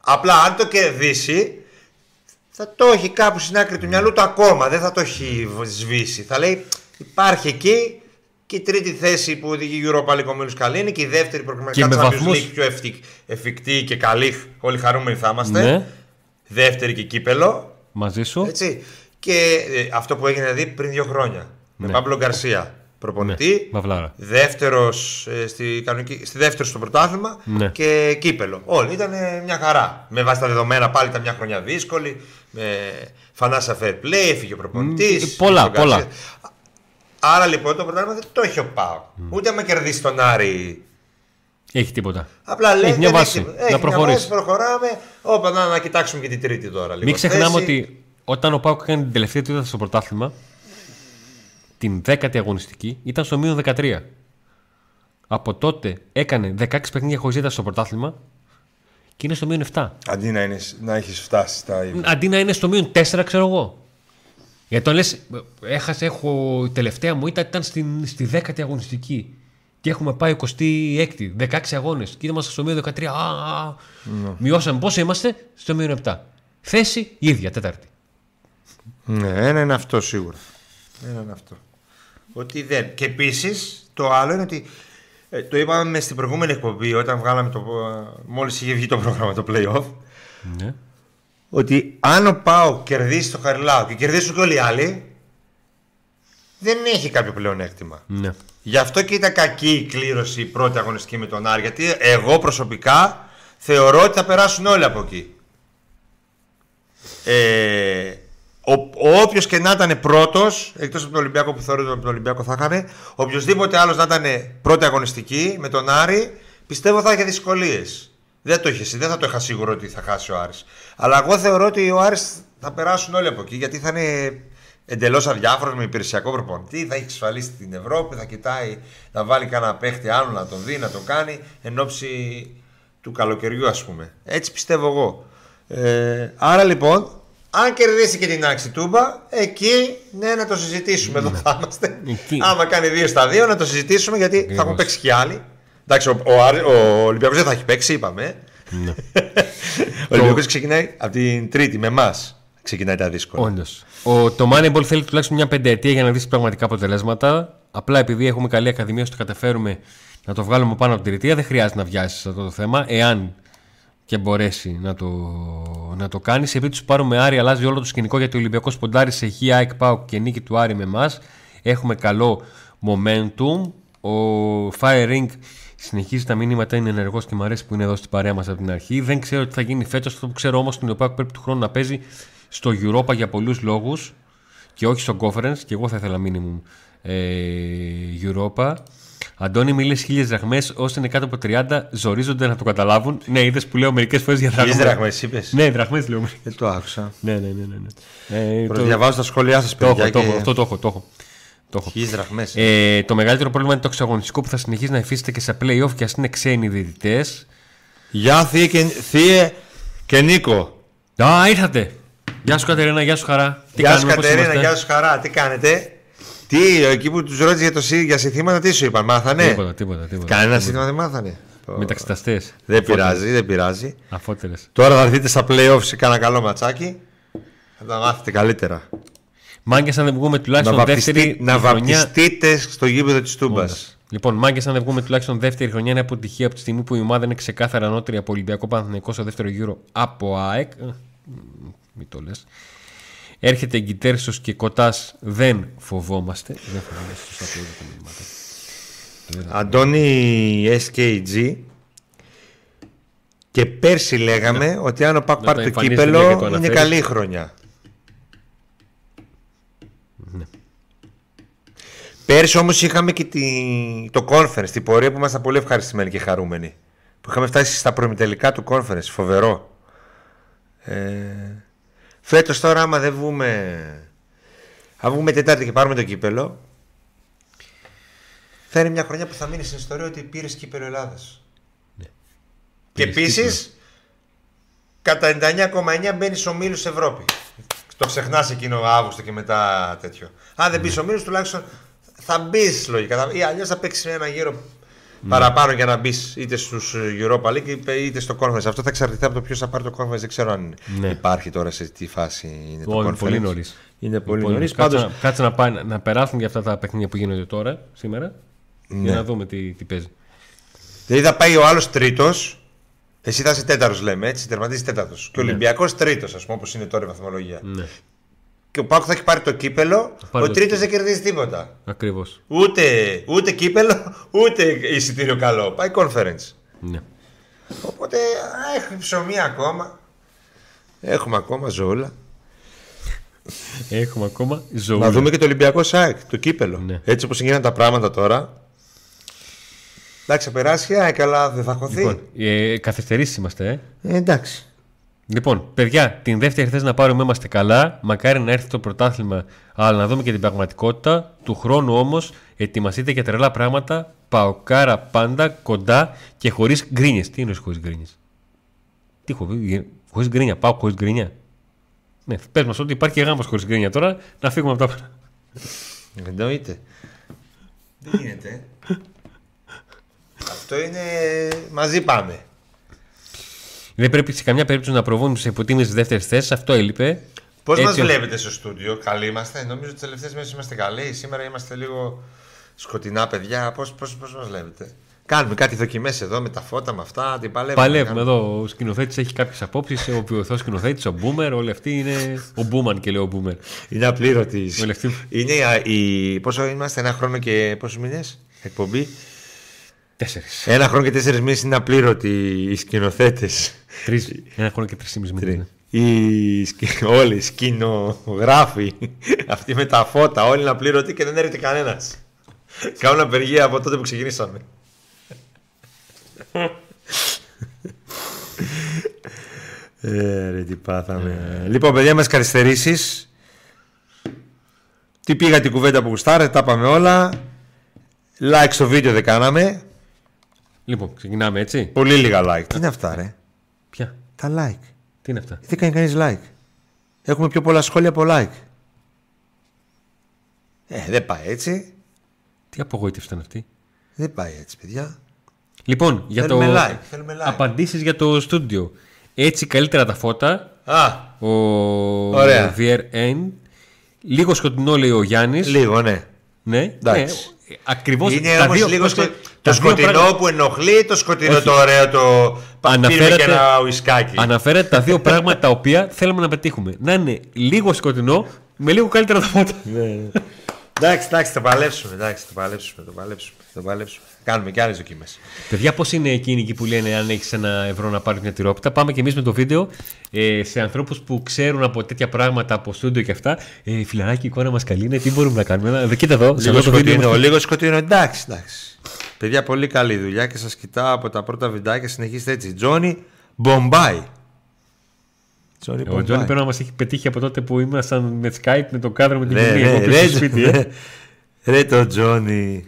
Απλά αν το κερδίσει, θα το έχει κάπου στην άκρη του μυαλού του ακόμα. Δεν θα το έχει σβήσει. Θα λέει υπάρχει εκεί και η τρίτη θέση που οδηγεί η Europa League ομίλους καλή είναι και η δεύτερη προκριματικά Και με Champions βαθμούς. League πιο εφτυ- εφικτή και καλή. Όλοι χαρούμενοι θα είμαστε. Ναι, Δεύτερη και κύπελο. μαζί σου. Έτσι. Και ε, αυτό που έγινε δηλαδή πριν δύο χρόνια. Με Ναι. Παύλο Γκαρσία. προπονητή. Ναι, Βαβλάρα. Δεύτερος ε, στη, κανονική- στη δεύτερο στο πρωτάθλημα Ναι. και κύπελο. Όλοι ήταν ε, μια χαρά. Με βάση τα δεδομένα πάλι ήταν μια χρονιά δύσκολη. Με φανάσα fair play, έφυγε ο προπονητής. Μ, πολλά, πολλά. Άρα λοιπόν το πρωτάθλημα δεν το έχει ο Πάο. Ούτε άμα κερδίσει τον Άρη. Έχει τίποτα. Απλά λέει Έχει μια δεν βάση. έχει- Να έχει μια προχωρήσει. βάση, προχωράμε. Όπα, να, να κοιτάξουμε και την τρίτη τώρα. Λίγο Μην ξεχνάμε θέση. ότι όταν ο Πάουκ έκανε την τελευταία του στο πρωτάθλημα, την 10η αγωνιστική ήταν στο μείον 13. Από τότε έκανε 16 παιχνίδια χωρίς ήττα στο πρωτάθλημα και είναι στο μείον 7. Αντί να, είναι, να έχεις φτάσει στα ύψη. Αντί να είναι στο μείον 4, ξέρω εγώ. Γιατί όταν λες, έχασε, έχω, η τελευταία μου ήταν, ήταν στην, στη 10η αγωνιστική. Και έχουμε πάει 26η, 16 αγώνες. Και είμαστε στο μείον 13. Α, α, Μειώσαμε πόσο είμαστε, στο μείον 7. Θέση η ίδια, τέταρτη. Ναι, ένα είναι αυτό σίγουρα. Ένα είναι αυτό. Ότι δεν. Και επίσης το άλλο είναι ότι. ε, το είπαμε στην προηγούμενη εκπομπή όταν βγάλαμε το. Μόλις είχε βγει το πρόγραμμα το playoff. Ναι. Ότι αν ο Πάο κερδίσει το Χαριλάου και κερδίσουν και όλοι οι άλλοι. Δεν έχει κάποιο πλεονέκτημα. ναι. Γι' αυτό και ήταν κακή η κλήρωση η πρώτη αγωνιστική με τον Άρη. Γιατί εγώ προσωπικά θεωρώ ότι θα περάσουν όλοι από εκεί. Ε, ο, ο όποιος και να ήταν πρώτος, εκτός από τον Ολυμπιακό που θεωρώ ότι από τον Ολυμπιακό θα είχαν, οποιοδήποτε άλλος να ήταν πρώτη αγωνιστική με τον Άρη, πιστεύω θα είχε δυσκολίες. Δεν, το είχε, δεν θα το είχα σίγουρο ότι θα χάσει ο Άρης. Αλλά εγώ θεωρώ ότι ο Άρης θα περάσουν όλοι από εκεί γιατί θα είναι εντελώς αδιάφορος με υπηρεσιακό προπονητή. Θα έχει εξασφαλίσει την Ευρώπη, θα κοιτάει να βάλει κανένα παίχτη άλλο να τον δει, να το κάνει εν ώψη του καλοκαιριού, ας πούμε. Έτσι πιστεύω εγώ. Ε, άρα λοιπόν, αν κερδίσει και την Άξι Τούμπα, εκεί ναι, να το συζητήσουμε. Εδώ θα είμαστε. Εκεί. Άμα κάνει δύο στα δύο, να το συζητήσουμε γιατί θα Ακριβώς. έχουν παίξει κι άλλοι. Εντάξει, ο, ο, Άρη- ο Ολυμπιακός δεν θα έχει παίξει, είπαμε. Ναι. ο Ολυμπιακός ξεκινάει από την Τρίτη με εμάς. Ξεκινάει τα δύσκολα. Όντως. Το Moneyball θέλει τουλάχιστον μια πενταετία για να δεις πραγματικά αποτελέσματα. Απλά επειδή έχουμε καλή ακαδημία, ώστε το καταφέρουμε να το βγάλουμε πάνω από την τριετία, δεν χρειάζεται να βιάσεις αυτό το θέμα. Εάν και μπορέσει να το, να το κάνεις. Επειδή τους πάρουμε Άρη, αλλάζει όλο το σκηνικό γιατί ο Ολυμπιακός ποντάρει σε Χ, ΑΕΚ, ΠΑΟΚ και νίκη του Άρη με εμάς. Έχουμε καλό momentum. Ο Firing συνεχίζει τα μηνύματα, είναι ενεργός και μου αρέσει που είναι εδώ στην παρέα μας από την αρχή. Δεν ξέρω τι θα γίνει φέτος. Αυτό που ξέρω όμως είναι ότι ο ΠΑΟΚ πρέπει του χρόνου να παίζει στο Europa για πολλούς λόγους και όχι στο conference. Και εγώ θα ήθελα minimum ε, Europa. Αντώνη, μίλε χίλιες δραχμές. Όσοι είναι κάτω από 30, ζορίζονται να το καταλάβουν. Ναι, είδες που λέω μερικές φορές για Χίλιες δραχμές. δραχμές, είπες; Ναι, δραχμές λέω. Δεν το άκουσα. Ναι, ναι, ναι. ναι, ναι. Ε, το, Διαβάζω τα σχόλιά σας, το, παιδιά. έχω, το έχω, και... αυτό το έχω. Το έχω. Το έχω. Χίλιες δραχμές. Ε, το μεγαλύτερο πρόβλημα είναι το εξαγωνιστικό που θα συνεχίσει να υφίσταται και σε playoff και ας είναι ξένοι διαιτητές. Γεια Θεία και, Θεία και Νίκο. Α, ήρθατε! Γεια σου Κατερίνα, γεια σου Χαρά. Τι γεια σου κάνουμε, πώς Κατερίνα, είμαστε; γεια σου Χαρά. Τι κάνετε; Τι, εκεί που τους ρώτησε για, το, σύ- για συνθήματα, τι σου είπαν, μάθανε; Τίποτα, τίποτα. τίποτα. Κανένα σύνθημα δεν μάθανε. Μεταξυταστέ. Δεν πειράζει, δεν πειράζει. Αφότερε. Τώρα θα δείτε στα playoff σε κάνα καλό ματσάκι. Θα τα μάθετε καλύτερα. Μάγκες, αν δεν βγούμε Να, τουλάχιστον δεύτερη βαπτιστεί, να χρονιά. βαπτιστείτε στο γήπεδο της Τούμπας. Όντως. Λοιπόν, μάγκες, αν δεν βγούμε τουλάχιστον δεύτερη χρονιά, είναι αποτυχία από τη στιγμή που η ομάδα είναι ξεκάθαρα ανώτερη από Ολυμπιακό Παναθηναϊκό στο δεύτερο γύρο από ΑΕΚ. Ε, Μην το λες. Έρχεται Γκυτέρσος και Κοτάς. Δεν φοβόμαστε. Δεν φοβόμαστε. Σωστά το είδα τα μηνύματα. Αντώνη SKG. Και πέρσι λέγαμε ότι αν ο Πακ Να πάρει τα το εμφανίζεται κύπελο και το είναι αναφέρεις. καλή χρονιά. Ναι. Πέρσι όμως είχαμε και τη... το conference, την πορεία που ήμασταν πολύ ευχαριστημένοι και χαρούμενοι. Που είχαμε φτάσει στα προμητελικά του conference, φοβερό. Ε... Φέτος τώρα άμα δεν βγούμε... Αν βγούμε Τετάρτη και πάρουμε το κύπελο, θα είναι μια χρονιά που θα μείνει στην ιστορία ότι πήρες κύπελο Ελλάδας. Και Πήρες επίσης, κατά 99,9 μπαίνεις ο Μήλου Ευρώπη. Το ξεχνάς εκείνο Αύγουστο και μετά τέτοιο. Αν δεν μπεις ο Μήλου, τουλάχιστον θα μπεις λογικά. Ή αλλιώς θα παίξεις ένα γύρο παραπάνω για να μπεις είτε στους Europa League είτε στο Conference. Αυτό θα εξαρτηθεί από το ποιος θα πάρει το Conference. Δεν ξέρω αν Ναι. υπάρχει τώρα σε τι φάση είναι το Ω, Conference. είναι πολύ νωρίς. Είναι πολύ Λοιπόν, νωρίς. Κάτσε, Πάντω να, κάτσε να, πάει- να περάσουν για αυτά τα παιχνίδια που γίνονται τώρα, σήμερα, για Ναι. να δούμε τι, τι παίζει. Δηλαδή θα πάει ο άλλος τρίτος. Εσύ θα είσαι τέταρτος, λέμε έτσι. Τερματίζεις τέταρτος. Και ο Ναι. Ολυμπιακός τρίτος, ας πούμε, όπως είναι τώρα η βαθμολογία. Ναι. Και ο Πάκου θα έχει πάρει το κύπελο, πάρει ο το τρίτος δεν κερδίζει τίποτα. Ακριβώς. Ούτε, ούτε κύπελο, ούτε εισιτήριο καλό. Πάει conference. Ναι. Οπότε α, έχουμε ψωμί ακόμα. Έχουμε ακόμα ζώουλα. Έχουμε ακόμα ζωή. Να δούμε και το Ολυμπιακό ΣΑΕΚ, το κύπελο. Ναι. Έτσι όπως γίνανε τα πράγματα τώρα. Εντάξει, θα περάσει η ΑΕΚ, αλλά δεν θα χωθεί. Λοιπόν, ε, καθυστερήσεις είμαστε, ε. Ε, εντάξει. Λοιπόν, παιδιά, την δεύτερη θε να πάρουμε είμαστε καλά. Μακάρι να έρθει το πρωτάθλημα, αλλά να δούμε και την πραγματικότητα. Του χρόνου όμως ετοιμαστείτε για τρελά πράγματα. Παοκάρα πάντα, κοντά και χωρίς γκρίνιες. Τι εννοείς χωρίς γκρίνιες; Τι έχω πει, χωρίς γκρίνια. Πάω χωρίς γκρίνια; Ναι, πες μας ότι υπάρχει γάμος χωρίς γκρίνια τώρα, να φύγουμε από τα. Εννοείται. Δεν γίνεται. Αυτό είναι. Μαζί πάμε. Δεν πρέπει σε καμιά περίπτωση να προβούν σε υποτίμηση τη δεύτερης θέσης. Αυτό έλειπε. Πώς μας Έτσι, βλέπετε στο στούντιο, Καλοί είμαστε; Νομίζω ότι τις τελευταίες μέρες είμαστε καλοί. Σήμερα είμαστε λίγο σκοτεινά παιδιά. Πώς πώς, πώς μας βλέπετε; Κάνουμε κάτι δοκιμές εδώ με τα φώτα, με αυτά. Την παλεύουμε. Παλεύουμε εδώ. Ο σκηνοθέτης έχει κάποιες απόψεις. Ο ποιοθό σκηνοθέτης, ο Μπούμερ, όλοι αυτοί είναι. Ο Μπούμαν και λέω ο Μπούμερ. Είναι απλήρωτης. Όλοι αυτοί. Είναι η, η- Πόσο είμαστε, ένα χρόνο και πόσους μήνες; Εκπομπή; Τέσσερις. Ένα χρόνο και τέσσερις μήνες είναι απλήρωτοι οι σκηνοθέτες. Τρει. Ένα χρόνο και τρεις μήνες. Οι σκη... όλοι οι σκηνογράφοι, αυτοί με τα φώτα, όλοι είναι απλήρωτοι και δεν έρχεται κανένας. Κάνουν απεργία από τότε που ξεκινήσαμε. ε, ρε, τι πάθαμε. Λοιπόν, παιδιά, μας καθυστερήσεις. Τι πήγα την κουβέντα που γουστάρετε, τα είπαμε όλα. Like στο βίντεο δεν κάναμε. Λοιπόν, ξεκινάμε έτσι. Πολύ λίγα like. Τι είναι αυτά, ρε; Ποια. Τα like. Τι είναι αυτά; Δεν κάνει κανείς like; Έχουμε πιο πολλά σχόλια από like. Ε, δεν πάει έτσι. Τι απογοήτευση ήταν αυτή; Δεν πάει έτσι, παιδιά. Λοιπόν, για Θέλουμε το. like, θέλουμε like. Απαντήσεις για το στούντιο. Έτσι καλύτερα τα φώτα. Α, Ο Ωραία. VRN. Λίγο σκοτεινό λέει ο Γιάννης. λίγο, ναι. Ναι, Εντάξει. ναι. Ακριβώς Είναι όμως λίγο σκο... το σκοτεινό που ενοχλεί, το σκοτεινό Όχι. το ωραίο το. Πίνουμε Αναφέρατε- και ένα ουισκάκι. Αναφέρεται τα δύο πράγματα τα οποία θέλουμε να πετύχουμε. Να είναι λίγο σκοτεινό με λίγο καλύτερα τα φώτα. Εντάξει, εντάξει, θα παλέψουμε. Εντάξει, θα παλέψουμε, θα παλέψουμε, θα παλέψουμε. Κάνουμε και άλλες δοκιμές. Παιδιά, πώς είναι εκείνοι εκεί που λένε αν έχεις ένα ευρώ να πάρεις μια τυρόπιτα. Πάμε και εμείς με το βίντεο ε, σε ανθρώπους που ξέρουν από τέτοια πράγματα από στούντιο και αυτά. Ε, φιλαράκι, η εικόνα μας καλή είναι. Τι μπορούμε να κάνουμε. Ε, κοίτα εδώ, σε Λίγο αυτό το βίντεο. σκοτεινό, λίγο σκοτεινό. Εντάξει, εντάξει. Παιδιά, πολύ καλή δουλειά και σας κοιτάω από τα πρώτα βιντεάκια. Συνεχίστε έτσι. Τζόνι Μπομπάι. Τζόνι Ο Τζόνι πρέπει να μας έχει πετύχει από τότε που ήμασταν με Skype με το κάδρο με την Ναι, κοινή. ναι, εγώ πίσω ρε, στο σπίτι. ε. ρε, ρε το Τζόνι.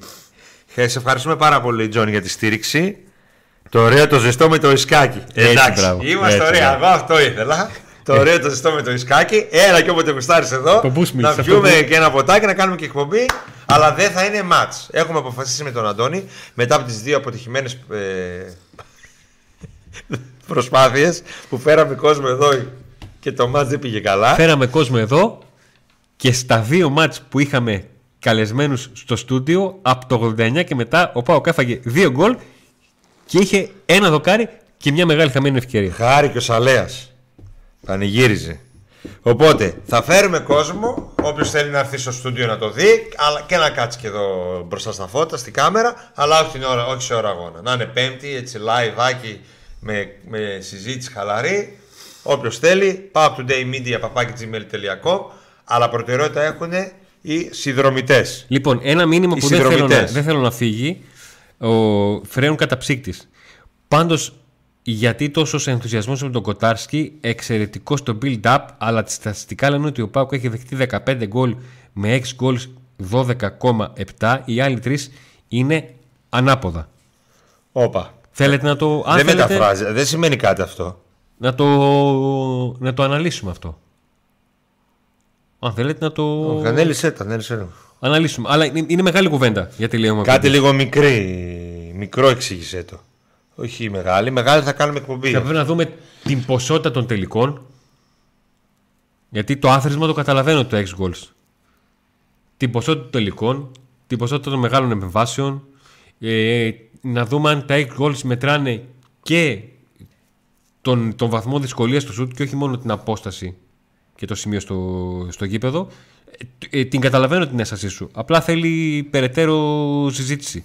Ε, Σε ευχαριστούμε πάρα πολύ, Τζόνι, για τη στήριξη. Το ωραίο το ζεστό με το ισκάκι. Έτσι, Εντάξει, μπράβο. είμαστε Έτσι, ωραία. μπράβο. Εγώ αυτό ήθελα. Το ωραίο το ζεστό με το ισκάκι. Έλα και όποτε γουστάρεις εδώ. Το boost mix, να αυτό πιούμε που- και ένα ποτάκι, να κάνουμε και εκπομπή. Αλλά δεν θα είναι match. Έχουμε αποφασίσει με τον Αντώνη μετά από τις δύο αποτυχημένες ε, προσπάθειες που φέραμε κόσμο εδώ και το match δεν πήγε καλά. Φέραμε κόσμο εδώ και στα δύο μάτς που είχαμε καλεσμένους στο στούντιο από το 89 και μετά ο Πάοκ έφαγε δύο γκολ και είχε ένα δοκάρι και μια μεγάλη χαμένη ευκαιρία. Χάρη και ο Σαλέας. Πανηγύριζε. Οπότε θα φέρουμε κόσμο, όποιος θέλει να έρθει στο στούντιο να το δει, αλλά και να κάτσει και εδώ μπροστά στα φώτα, στην κάμερα, αλλά όχι, την ώρα, όχι σε ώρα αγώνα. Να είναι πέμπτη, έτσι live άκι με, με συζήτηση χαλαρή. Όποιος θέλει, πάω up to day media papakigmail.com, αλλά προτεραιότητα έχουν οι συνδρομητές. Λοιπόν, ένα μήνυμα Οι που δεν θέλω, να, συνδρομητές. δεν θέλω να φύγει. Ο Φρέων καταψύκτης. Πάντως, γιατί τόσο ενθουσιασμός με τον Κοτάρσκι, εξαιρετικός στο build-up, αλλά τα στατιστικά λένε ότι ο Πάουκ έχει δεχτεί 15 γκολ με 6 γκολς 12,7. Οι άλλοι τρεις είναι ανάποδα. Όπα. Θέλετε να το. Αν δεν θέλετε, μεταφράζει, δεν σημαίνει κάτι αυτό. να το, να το αναλύσουμε αυτό. Αν θέλετε να το Ανέλησε τα, ανέλησε το. αναλύσουμε. Αλλά είναι, είναι μεγάλη κουβέντα για τη Λέωμα Κάτι λίγο μικρή, μικρό εξήγησέ το. Όχι μεγάλη, μεγάλη θα κάνουμε εκπομπή. Θα πρέπει να δούμε την ποσότητα των τελικών. Γιατί το άθροισμα το καταλαβαίνω το 6 goals. Την ποσότητα των τελικών, την ποσότητα των μεγάλων επεμβάσεων. Ε, να δούμε αν τα 6 goals μετράνε και τον, τον βαθμό δυσκολίας του σουτ και όχι μόνο την απόσταση και το σημείο στο, στο γήπεδο. Ε, ε, την καταλαβαίνω την έστασή σου. Απλά θέλει περαιτέρω συζήτηση.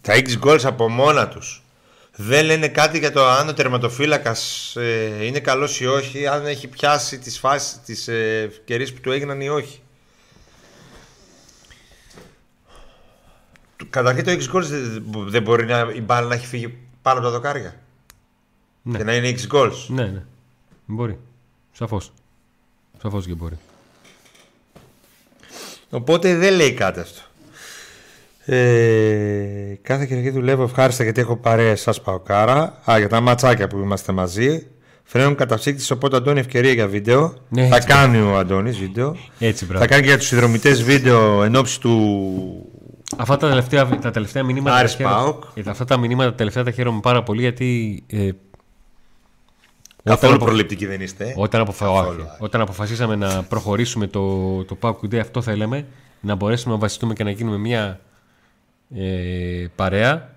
Τα X goals από μόνα τους δεν λένε κάτι για το αν ο τερματοφύλακας ε, είναι καλός ή όχι, αν έχει πιάσει τις φάσεις, τις ε, ευκαιρίες που του έγιναν ή όχι. Καταρχήν το X goals δεν, δεν μπορεί να, η μπάλα να έχει φύγει πάνω από τα δοκάρια. Ναι. Και να είναι X goals. Ναι, ναι. Μπορεί. Σαφώς. Σαφώς και μπορεί. Οπότε δεν λέει κάτι αυτό. Ε, κάθε Κυριακή δουλεύω ευχάριστα γιατί έχω παρέα σας Παοκάρα. Α, για τα ματσάκια που είμαστε μαζί. Φρένουν καταψύκτης, οπότε Αντώνη ευκαιρία για βίντεο. Ναι, θα έτσι. κάνει ο Αντώνης βίντεο. Έτσι, μπράβο. Θα κάνει και για τους συνδρομητές βίντεο εν ώψη του Αυτά τα τελευταία, τα τελευταία μηνύματα. Άρης τα χαίρομαι- ΠΑΟΚ. ε, Αυτά τα μηνύματα τα τελευταία τα χαίρομαι πάρα πολύ γιατί. Ε, Καθόλου απο- προληπτικοί δεν είστε. ε. Όταν, αποφα... Καθόλου, όχι. όχι. όταν αποφασίσαμε να προχωρήσουμε το, το PAOK Day, αυτό θέλαμε. Να μπορέσουμε να βασιστούμε και να γίνουμε μια ε, παρέα.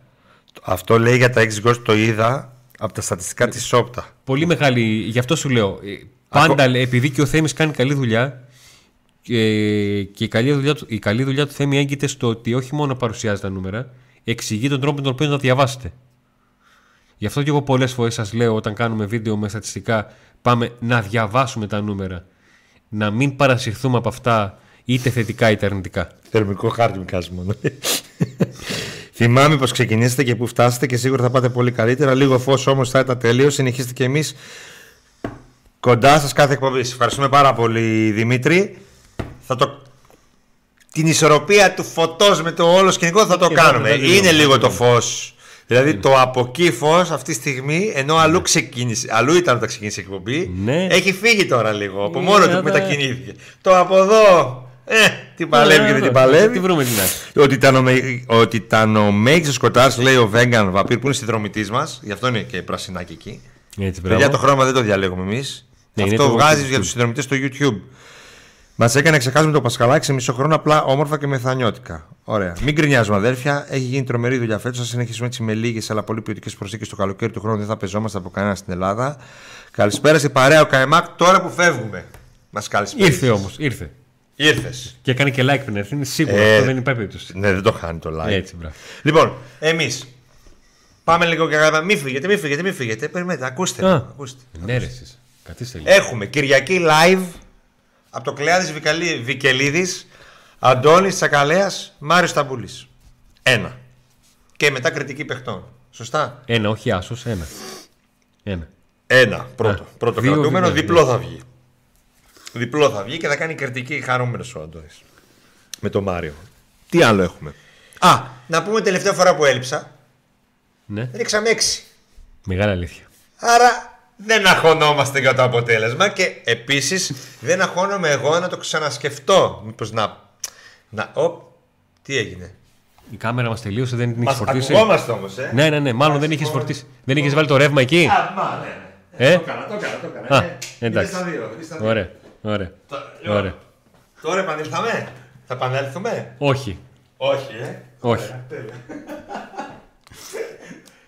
Αυτό λέει για τα X goals το είδα από τα στατιστικά της Σόπτα. Πολύ μεγάλη, γι' αυτό σου λέω. ε, Πάντα επειδή και ο Θέμης κάνει καλή δουλειά και, και η, καλή δουλειά, του- η καλή δουλειά του Θέμη έγκυται στο ότι όχι μόνο παρουσιάζει τα νούμερα, εξηγεί τον τρόπο με τον οποίο να τα διαβάσετε. Γι' αυτό και εγώ πολλές φορές σας λέω όταν κάνουμε βίντεο με στατιστικά πάμε να διαβάσουμε τα νούμερα. Να μην παρασυρθούμε από αυτά είτε θετικά είτε αρνητικά. Θερμικό χάρτη μικάζει μόνο. Θυμάμαι πως ξεκινήσατε και που φτάσατε και σίγουρα θα πάτε πολύ καλύτερα. Λίγο φως όμως θα ήταν τέλειος. Συνεχίστε και εμείς κοντά σας κάθε εκπομπή. Σας Ευχαριστούμε πάρα πολύ Δημήτρη. Θα το... Την ισορροπία του φωτός με το όλος σκηνικό θα το Και κάνουμε. θα- θα Είναι δούμε. λίγο το φως. Δηλαδή το από εκεί φως αυτή τη στιγμή, ενώ αλλού, ξεκίνησε, αλλού ήταν όταν ξεκίνησε η εκπομπή, Ναι. έχει φύγει τώρα λίγο. Από Ε, μόνος του θα- μετακινήθηκε. Το από εδώ, ε, τι παλεύει και δεν την παλεύει. Τι βρούμε την άκρη. Ότι ήταν ο, με- ότι ήταν ο μέγιστος σκοτάρ, λέει ο Βέγκαν Βαπύρ, που είναι συνδρομητής μας. Γι' αυτό είναι και πρασινάκι εκεί. Έτσι, Παιδιά, μπράβο. το χρώμα δεν το διαλέγουμε εμείς. Ναι, είναι αυτό το βγάζεις YouTube. για τους συνδρομητές στο YouTube. Μας έκανε ξεχάσουμε το Πασχαλάκι σε μισό χρόνο απλά όμορφα και μεθανιώτικα. Ωραία. Μην γκρινιάζουμε, αδέρφια. Έχει γίνει τρομερή δουλειά φέτος. Θα συνεχίσουμε έτσι με λίγες αλλά πολύ ποιοτικές προσήκε το καλοκαίρι του χρόνου. Δεν θα πεζόμαστε από κανένα στην Ελλάδα. Καλησπέρα σε παρέα ο Καϊμάκ τώρα που φεύγουμε. Μας καλησπέρα. Ήρθε όμως, ήρθε. Ήρθες. Και έκανε και like πριν έρθει. Είναι σίγουρο. Ε, αυτό δεν υπάρχει περίπτωση. Ναι, δεν το χάνει το like. Έτσι, μπράβο. Λοιπόν, εμείς πάμε λίγο και κάνουμε. Μην φύγετε, μην φύγετε, μην φύγετε. Περιμένετε, ακούστε. Α. με, ακούστε. Ναι, ρε, εσείς. Καθίστε λίγο. Έχουμε Κυριακή live από το Κλεάδης Βικαλή- Βικελίδης, Αντώνης Τσακαλέας, Μάριος Ταμπούλης. Ένα. Και μετά κριτική παιχτών. Σωστά; Ένα, όχι άσος, ένα. Ένα. Ένα. Πρώτο. Α, πρώτο δύο κρατούμενο, βίντεο, διπλό θα βγει. Διπλό θα βγει και θα κάνει κριτική χαρούμενος ο Αντώνης. Με τον Μάριο. Τι άλλο έχουμε; Α, να πούμε τελευταία φορά που έλειψα. Ναι, Ρίξαμε έξι. μεγάλη αλήθεια. Άρα δεν αγχωνόμαστε για το αποτέλεσμα και επίσης δεν αγχώνομαι εγώ να το ξανασκεφτώ. Μήπως να... να οπ, τι έγινε; Η κάμερα μας τελείωσε, δεν την έχεις Μας φορτίσει; ακουγόμαστε όμως, ε. Ναι, ναι, ναι, μάλλον δεν είχε φορτίσει. Δεν είχε βάλει το ρεύμα εκεί; Α, μα, ναι, ναι. Ε, Το έκανα, το έκανα, το έκανα. Α, ε. εντάξει. Είναι στα δύο, είναι στα δύο. ωραία, ωραία. Το- λοιπόν, ωραία. Τώρα επανήλθαμε; Θα επανέλθουμε; Όχι, Όχι, ε. όχι. Ωραία, τέλεια.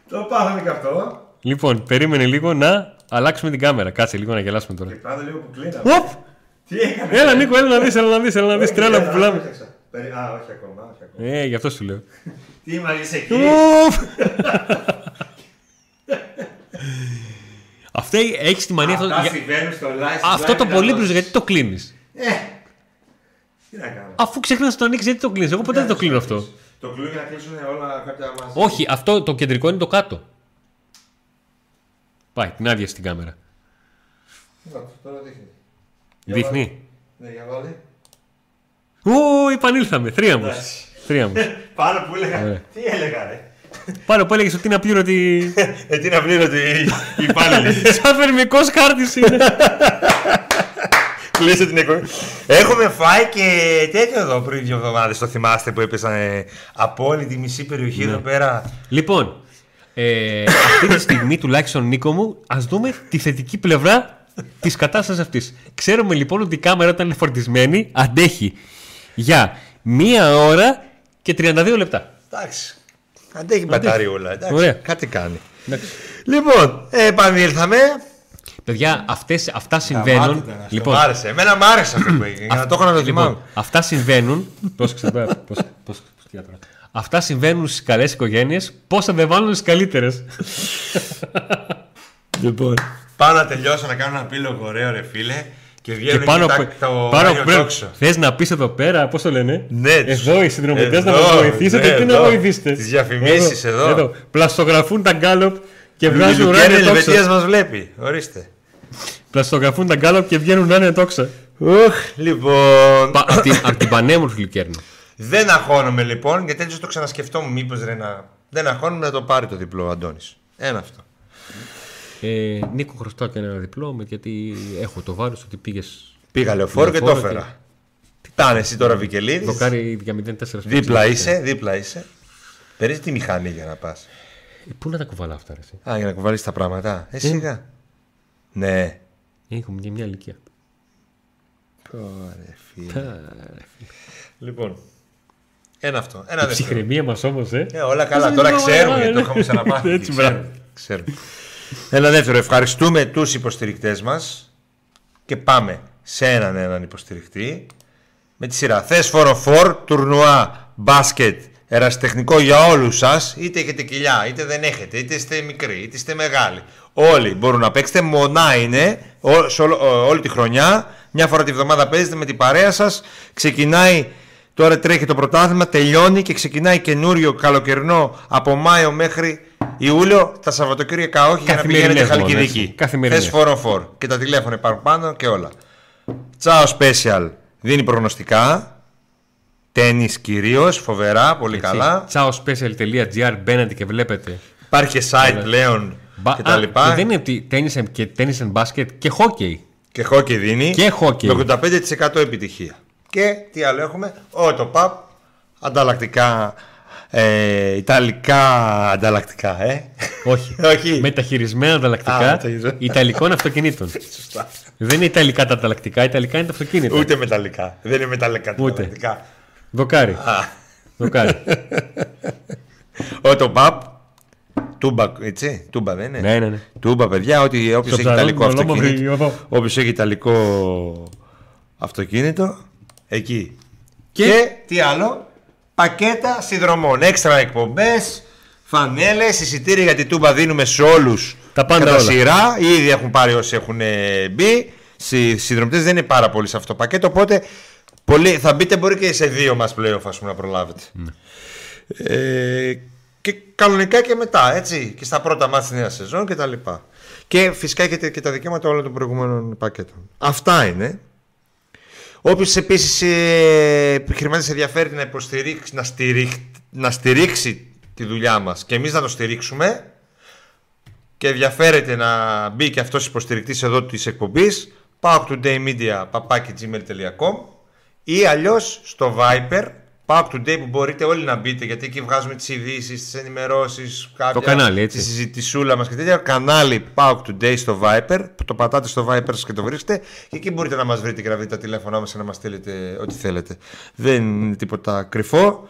Το πάθαμε και αυτό. Λοιπόν, περίμενε λίγο να αλλάξουμε την κάμερα. Κάτσε λίγο να γελάσουμε τώρα. Πάντα λίγο που κλείναμε. Οπ! Τι έκανες. Έλα, Νίκο, έλα να δεις, έλα να δεις, έλα να δεις. Όχι, Τρέλα δεν, που α, πουλάμε. έφτιαξα. Περι- Α, όχι ακόμα, όχι ακόμα. Ε, γι' αυτό σου λέω. Τι είμαι, είσαι εκεί; Ουφ! Αυτό έχεις τη μανία. αυτό- Αυτά για- συμβαίνουν στο live. Αυτό το πολύπλουζο, γιατί το κλείνεις; Ε, τι να κάνω. Αφού ξεχνάς να το ανοίξεις, γιατί το κλείνεις; Εγώ ποτέ δεν το κλείνω αυτό. Το κλείνω για να κλείσουν όλα κάποια μας. Όχι, αυτό το κεντρικό είναι το κάτω. Πάει, την άδεια στην κάμερα. Να, Τώρα δείχνει. Για Δείχνει; βάλε. Ναι, για βάλε. Ω, επανήλθαμε. Τρία μου. Εντάξει. Τρία μου. Πάνω που έλεγα. Ωραία. Τι έλεγα, ρε. Πάρα που έλεγες ότι είναι απλήρωτη. Ε, τι να πλήρωτη η υπάλληλη. Σαν θερμικός χάρτης είναι. Κλείσε την εκπομπή. Έχουμε φάει και τέτοιο εδώ πριν δύο εβδομάδες. Το θυμάστε που έπεσαν ε, από όλη τη μισή περιοχή εδώ πέρα. Λοιπόν, ε, αυτή τη στιγμή τουλάχιστον Νίκο μου, ας δούμε τη θετική πλευρά της κατάστασης αυτής. Ξέρουμε λοιπόν ότι η κάμερα όταν είναι φορτισμένη αντέχει για μία ώρα και 32 λεπτά. Εντάξει. Αντέχει μπαταριούλα. Εντάξει. Ωραία. Κάτι κάνει. Εντάξει. Λοιπόν, ε, επανήλθαμε. Παιδιά, αυτές, αυτά συμβαίνουν. Λοιπόν, μ' άρεσε. Εμένα μ' άρεσε αυτό που έγινε. Για να το έχω να το θυμάμαι. Λοιπόν, αυτά συμβαίνουν. Πρόσεξε τώρα. Πώς- πώς- πώς- τι άτομα. Αυτά συμβαίνουν στις καλές οικογένειες. Πόσα δεν βάλουν στις καλύτερες. Λοιπόν. Πάω να τελειώσω να κάνω ένα πύλογο ωραίο, ρε φίλε. Και Και βγαίνουν πάνω εκεί από. τα- το Πάνω Άγιο από. Τόξο. Θες να πεις εδώ πέρα, πώς το λένε; Ναι, τους- εδώ οι συνδρομητές να Εδώ, μας βοηθήσετε. ναι, Τι να εδώ. βοηθήσετε. Τις διαφημίσεις εδώ. Πλαστογραφούν τα γκάλοπ και Η βγάζουν Λουκιάνη ουράνια Ελβετίας τόξα. μας βλέπει. Ορίστε. Πλαστογραφούν τα γκάλοπ και βγαίνουν ουράνια τόξα. Οχ, λοιπόν. Πα- Απ' την- απ' την πανέμορφη Λουκέρνη. Δεν αγχώνομαι λοιπόν, γιατί έτσι το ξανασκεφτόμουν. Μήπως ρε να. Δεν αγχώνομαι να το πάρει το διπλό ο Αντώνης. Ένα αυτό. Ε, Νίκο, χρωστάω και ένα διπλό με γιατί έχω το βάρος ότι πήγε. Πήγα λεωφόρο και το Λεωφόρο έφερα. Τι πάνε εσύ τώρα, Βικελίδης; Δοκάρι για 0-4 στο Δίπλα πίτσο. είσαι, δίπλα είσαι. Παίρνεις τη μηχανή για να πας. Ε, Πού να τα κουβαλά αυτά, ρε, εσύ; Α, για να κουβαλεί τα πράγματα. Ε, σιγά. Ναι. Έχουμε μια, μια ηλικία. Ωραία, φίλε. Λοιπόν. Ένα αυτό. Ένα Η δεύτερο. ψυχραιμία μας όμως, ε. Ε, όλα καλά, τώρα ξέρουμε γιατί το έχουμε ξαναπάθει. Έτσι, Ξέρουμε, μπράβο. ξέρουμε. Ένα δεύτερο. Ευχαριστούμε τους υποστηρικτές μας και πάμε σε έναν έναν υποστηρικτή με τη σειρά. Θες φοροφόρ, τουρνουά, μπάσκετ, ερασιτεχνικό για όλους σας, είτε έχετε κοιλιά, είτε δεν έχετε, είτε είστε μικροί, είτε είστε μεγάλοι. Όλοι μπορούν να παίξετε, μονά είναι, ό- σε όλο- ό- όλη τη χρονιά, μια φορά τη βδομάδα παίζετε με την παρέα σας, ξεκινάει Τώρα τρέχει το πρωτάθλημα, τελειώνει και ξεκινάει καινούριο καλοκαιρινό από Μάιο μέχρι Ιούλιο. Τα Σαββατοκύριακα όχι για να Καθημερινές πηγαίνετε μόνο, Χαλκιδική. έτσι. Καθημερινές. Θες φοροφόρ. Και τα τηλέφωνα υπάρχουν πάνω και όλα. Τσάο Special δίνει προγνωστικά. Τέννη κυρίως, φοβερά, πολύ καλά. Ciaospecial.gr μπαίνετε και βλέπετε. Υπάρχει και site πλέον Μπα- και τα Α, λοιπά. και δεν είναι ότι τένις και τένις and μπάσκετ και χόκεϊ. Και χόκι δίνει. Και χόκι. Με 85% επιτυχία. Και τι άλλο έχουμε; Ο το ΠΑΠ. Ανταλλακτικά. Ε, Ιταλικά ανταλλακτικά, ε. Όχι. Όχι. Μεταχειρισμένα Α, ανταλλακτικά μεταχειρισμένα. Ιταλικών αυτοκινήτων. Σωστά. δεν είναι Ιταλικά τα ανταλλακτικά, Ιταλικά είναι τα αυτοκίνητα. Ούτε μεταλλικά. Δεν είναι μεταλλικά τα Ούτε. ανταλλακτικά. Δοκάρι. Α. Δοκάρι. Ο το ΠΑΠ. Τούμπα, έτσι. Τούμπα δεν είναι. ναι, ναι, ναι. Τούμπα, παιδιά, ότι όποιος Στο έχει ιταλικό ψαρό, ολόμαυρη αυτοκίνητο. οδό. Όποιος έχει ιταλικό αυτοκίνητο, εκεί. Και, Και- τι άλλο, πακέτα συνδρομών. Έξτρα εκπομπές, φανέλες, εισιτήρια για την τούμπα δίνουμε σε όλους. Τα πάντα κατά όλα. σειρά. Ήδη έχουν πάρει όσοι έχουν ε, μπει. Οι συνδρομητές δεν είναι πάρα πολλοί σε αυτό το πακέτο. Οπότε πολλοί, θα μπείτε μπορεί και σε δύο μας playoff ας πούμε, να προλάβετε. Ναι. Ε, και κανονικά και μετά, έτσι. Και στα πρώτα μάτια της νέας σεζόν και τα λοιπά. Και φυσικά έχετε και τα δικαιώματα όλων των προηγούμενων πακέτων. Αυτά είναι. Όποιος επίσης ε, επιχειρηματίας ενδιαφέρει να υποστηρίξει, να, στηρίξει, να στηρίξει τη δουλειά μας και εμείς να το στηρίξουμε και ενδιαφέρεται να μπει και αυτός υποστηρικτής εδώ της εκπομπής powertodaymedia.gmail.com ή αλλιώς στο Viper Power Today που μπορείτε όλοι να μπείτε γιατί εκεί βγάζουμε τις ειδήσεις, τις ενημερώσεις κάποια, κανάλι, έτσι. τη συζητησούλα μας και τέτοια. Κανάλι Power Today στο Viper που το πατάτε στο Viper σας και το βρίσκετε. Και εκεί μπορείτε να μας βρείτε και να βρείτε τα τηλέφωνά μας και να μας στείλετε ό,τι θέλετε. Δεν είναι τίποτα κρυφό.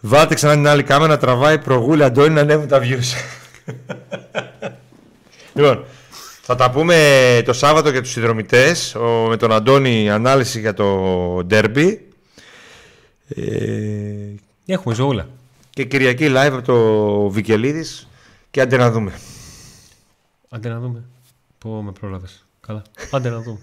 Βάλτε ξανά την άλλη κάμερα, τραβάει προγούλη Αντώνη να ανέβουν τα views. λοιπόν, θα τα πούμε το Σάββατο για τους συνδρομητές ο, με τον Αντώνη ανάλυση για το Derby ε, Έχουμε ζωούλα. και Κυριακή live από το Βικελίδης και άντε να δούμε. Άντε να δούμε. Πω με πρόλαβες. Καλά. Άντε να δούμε.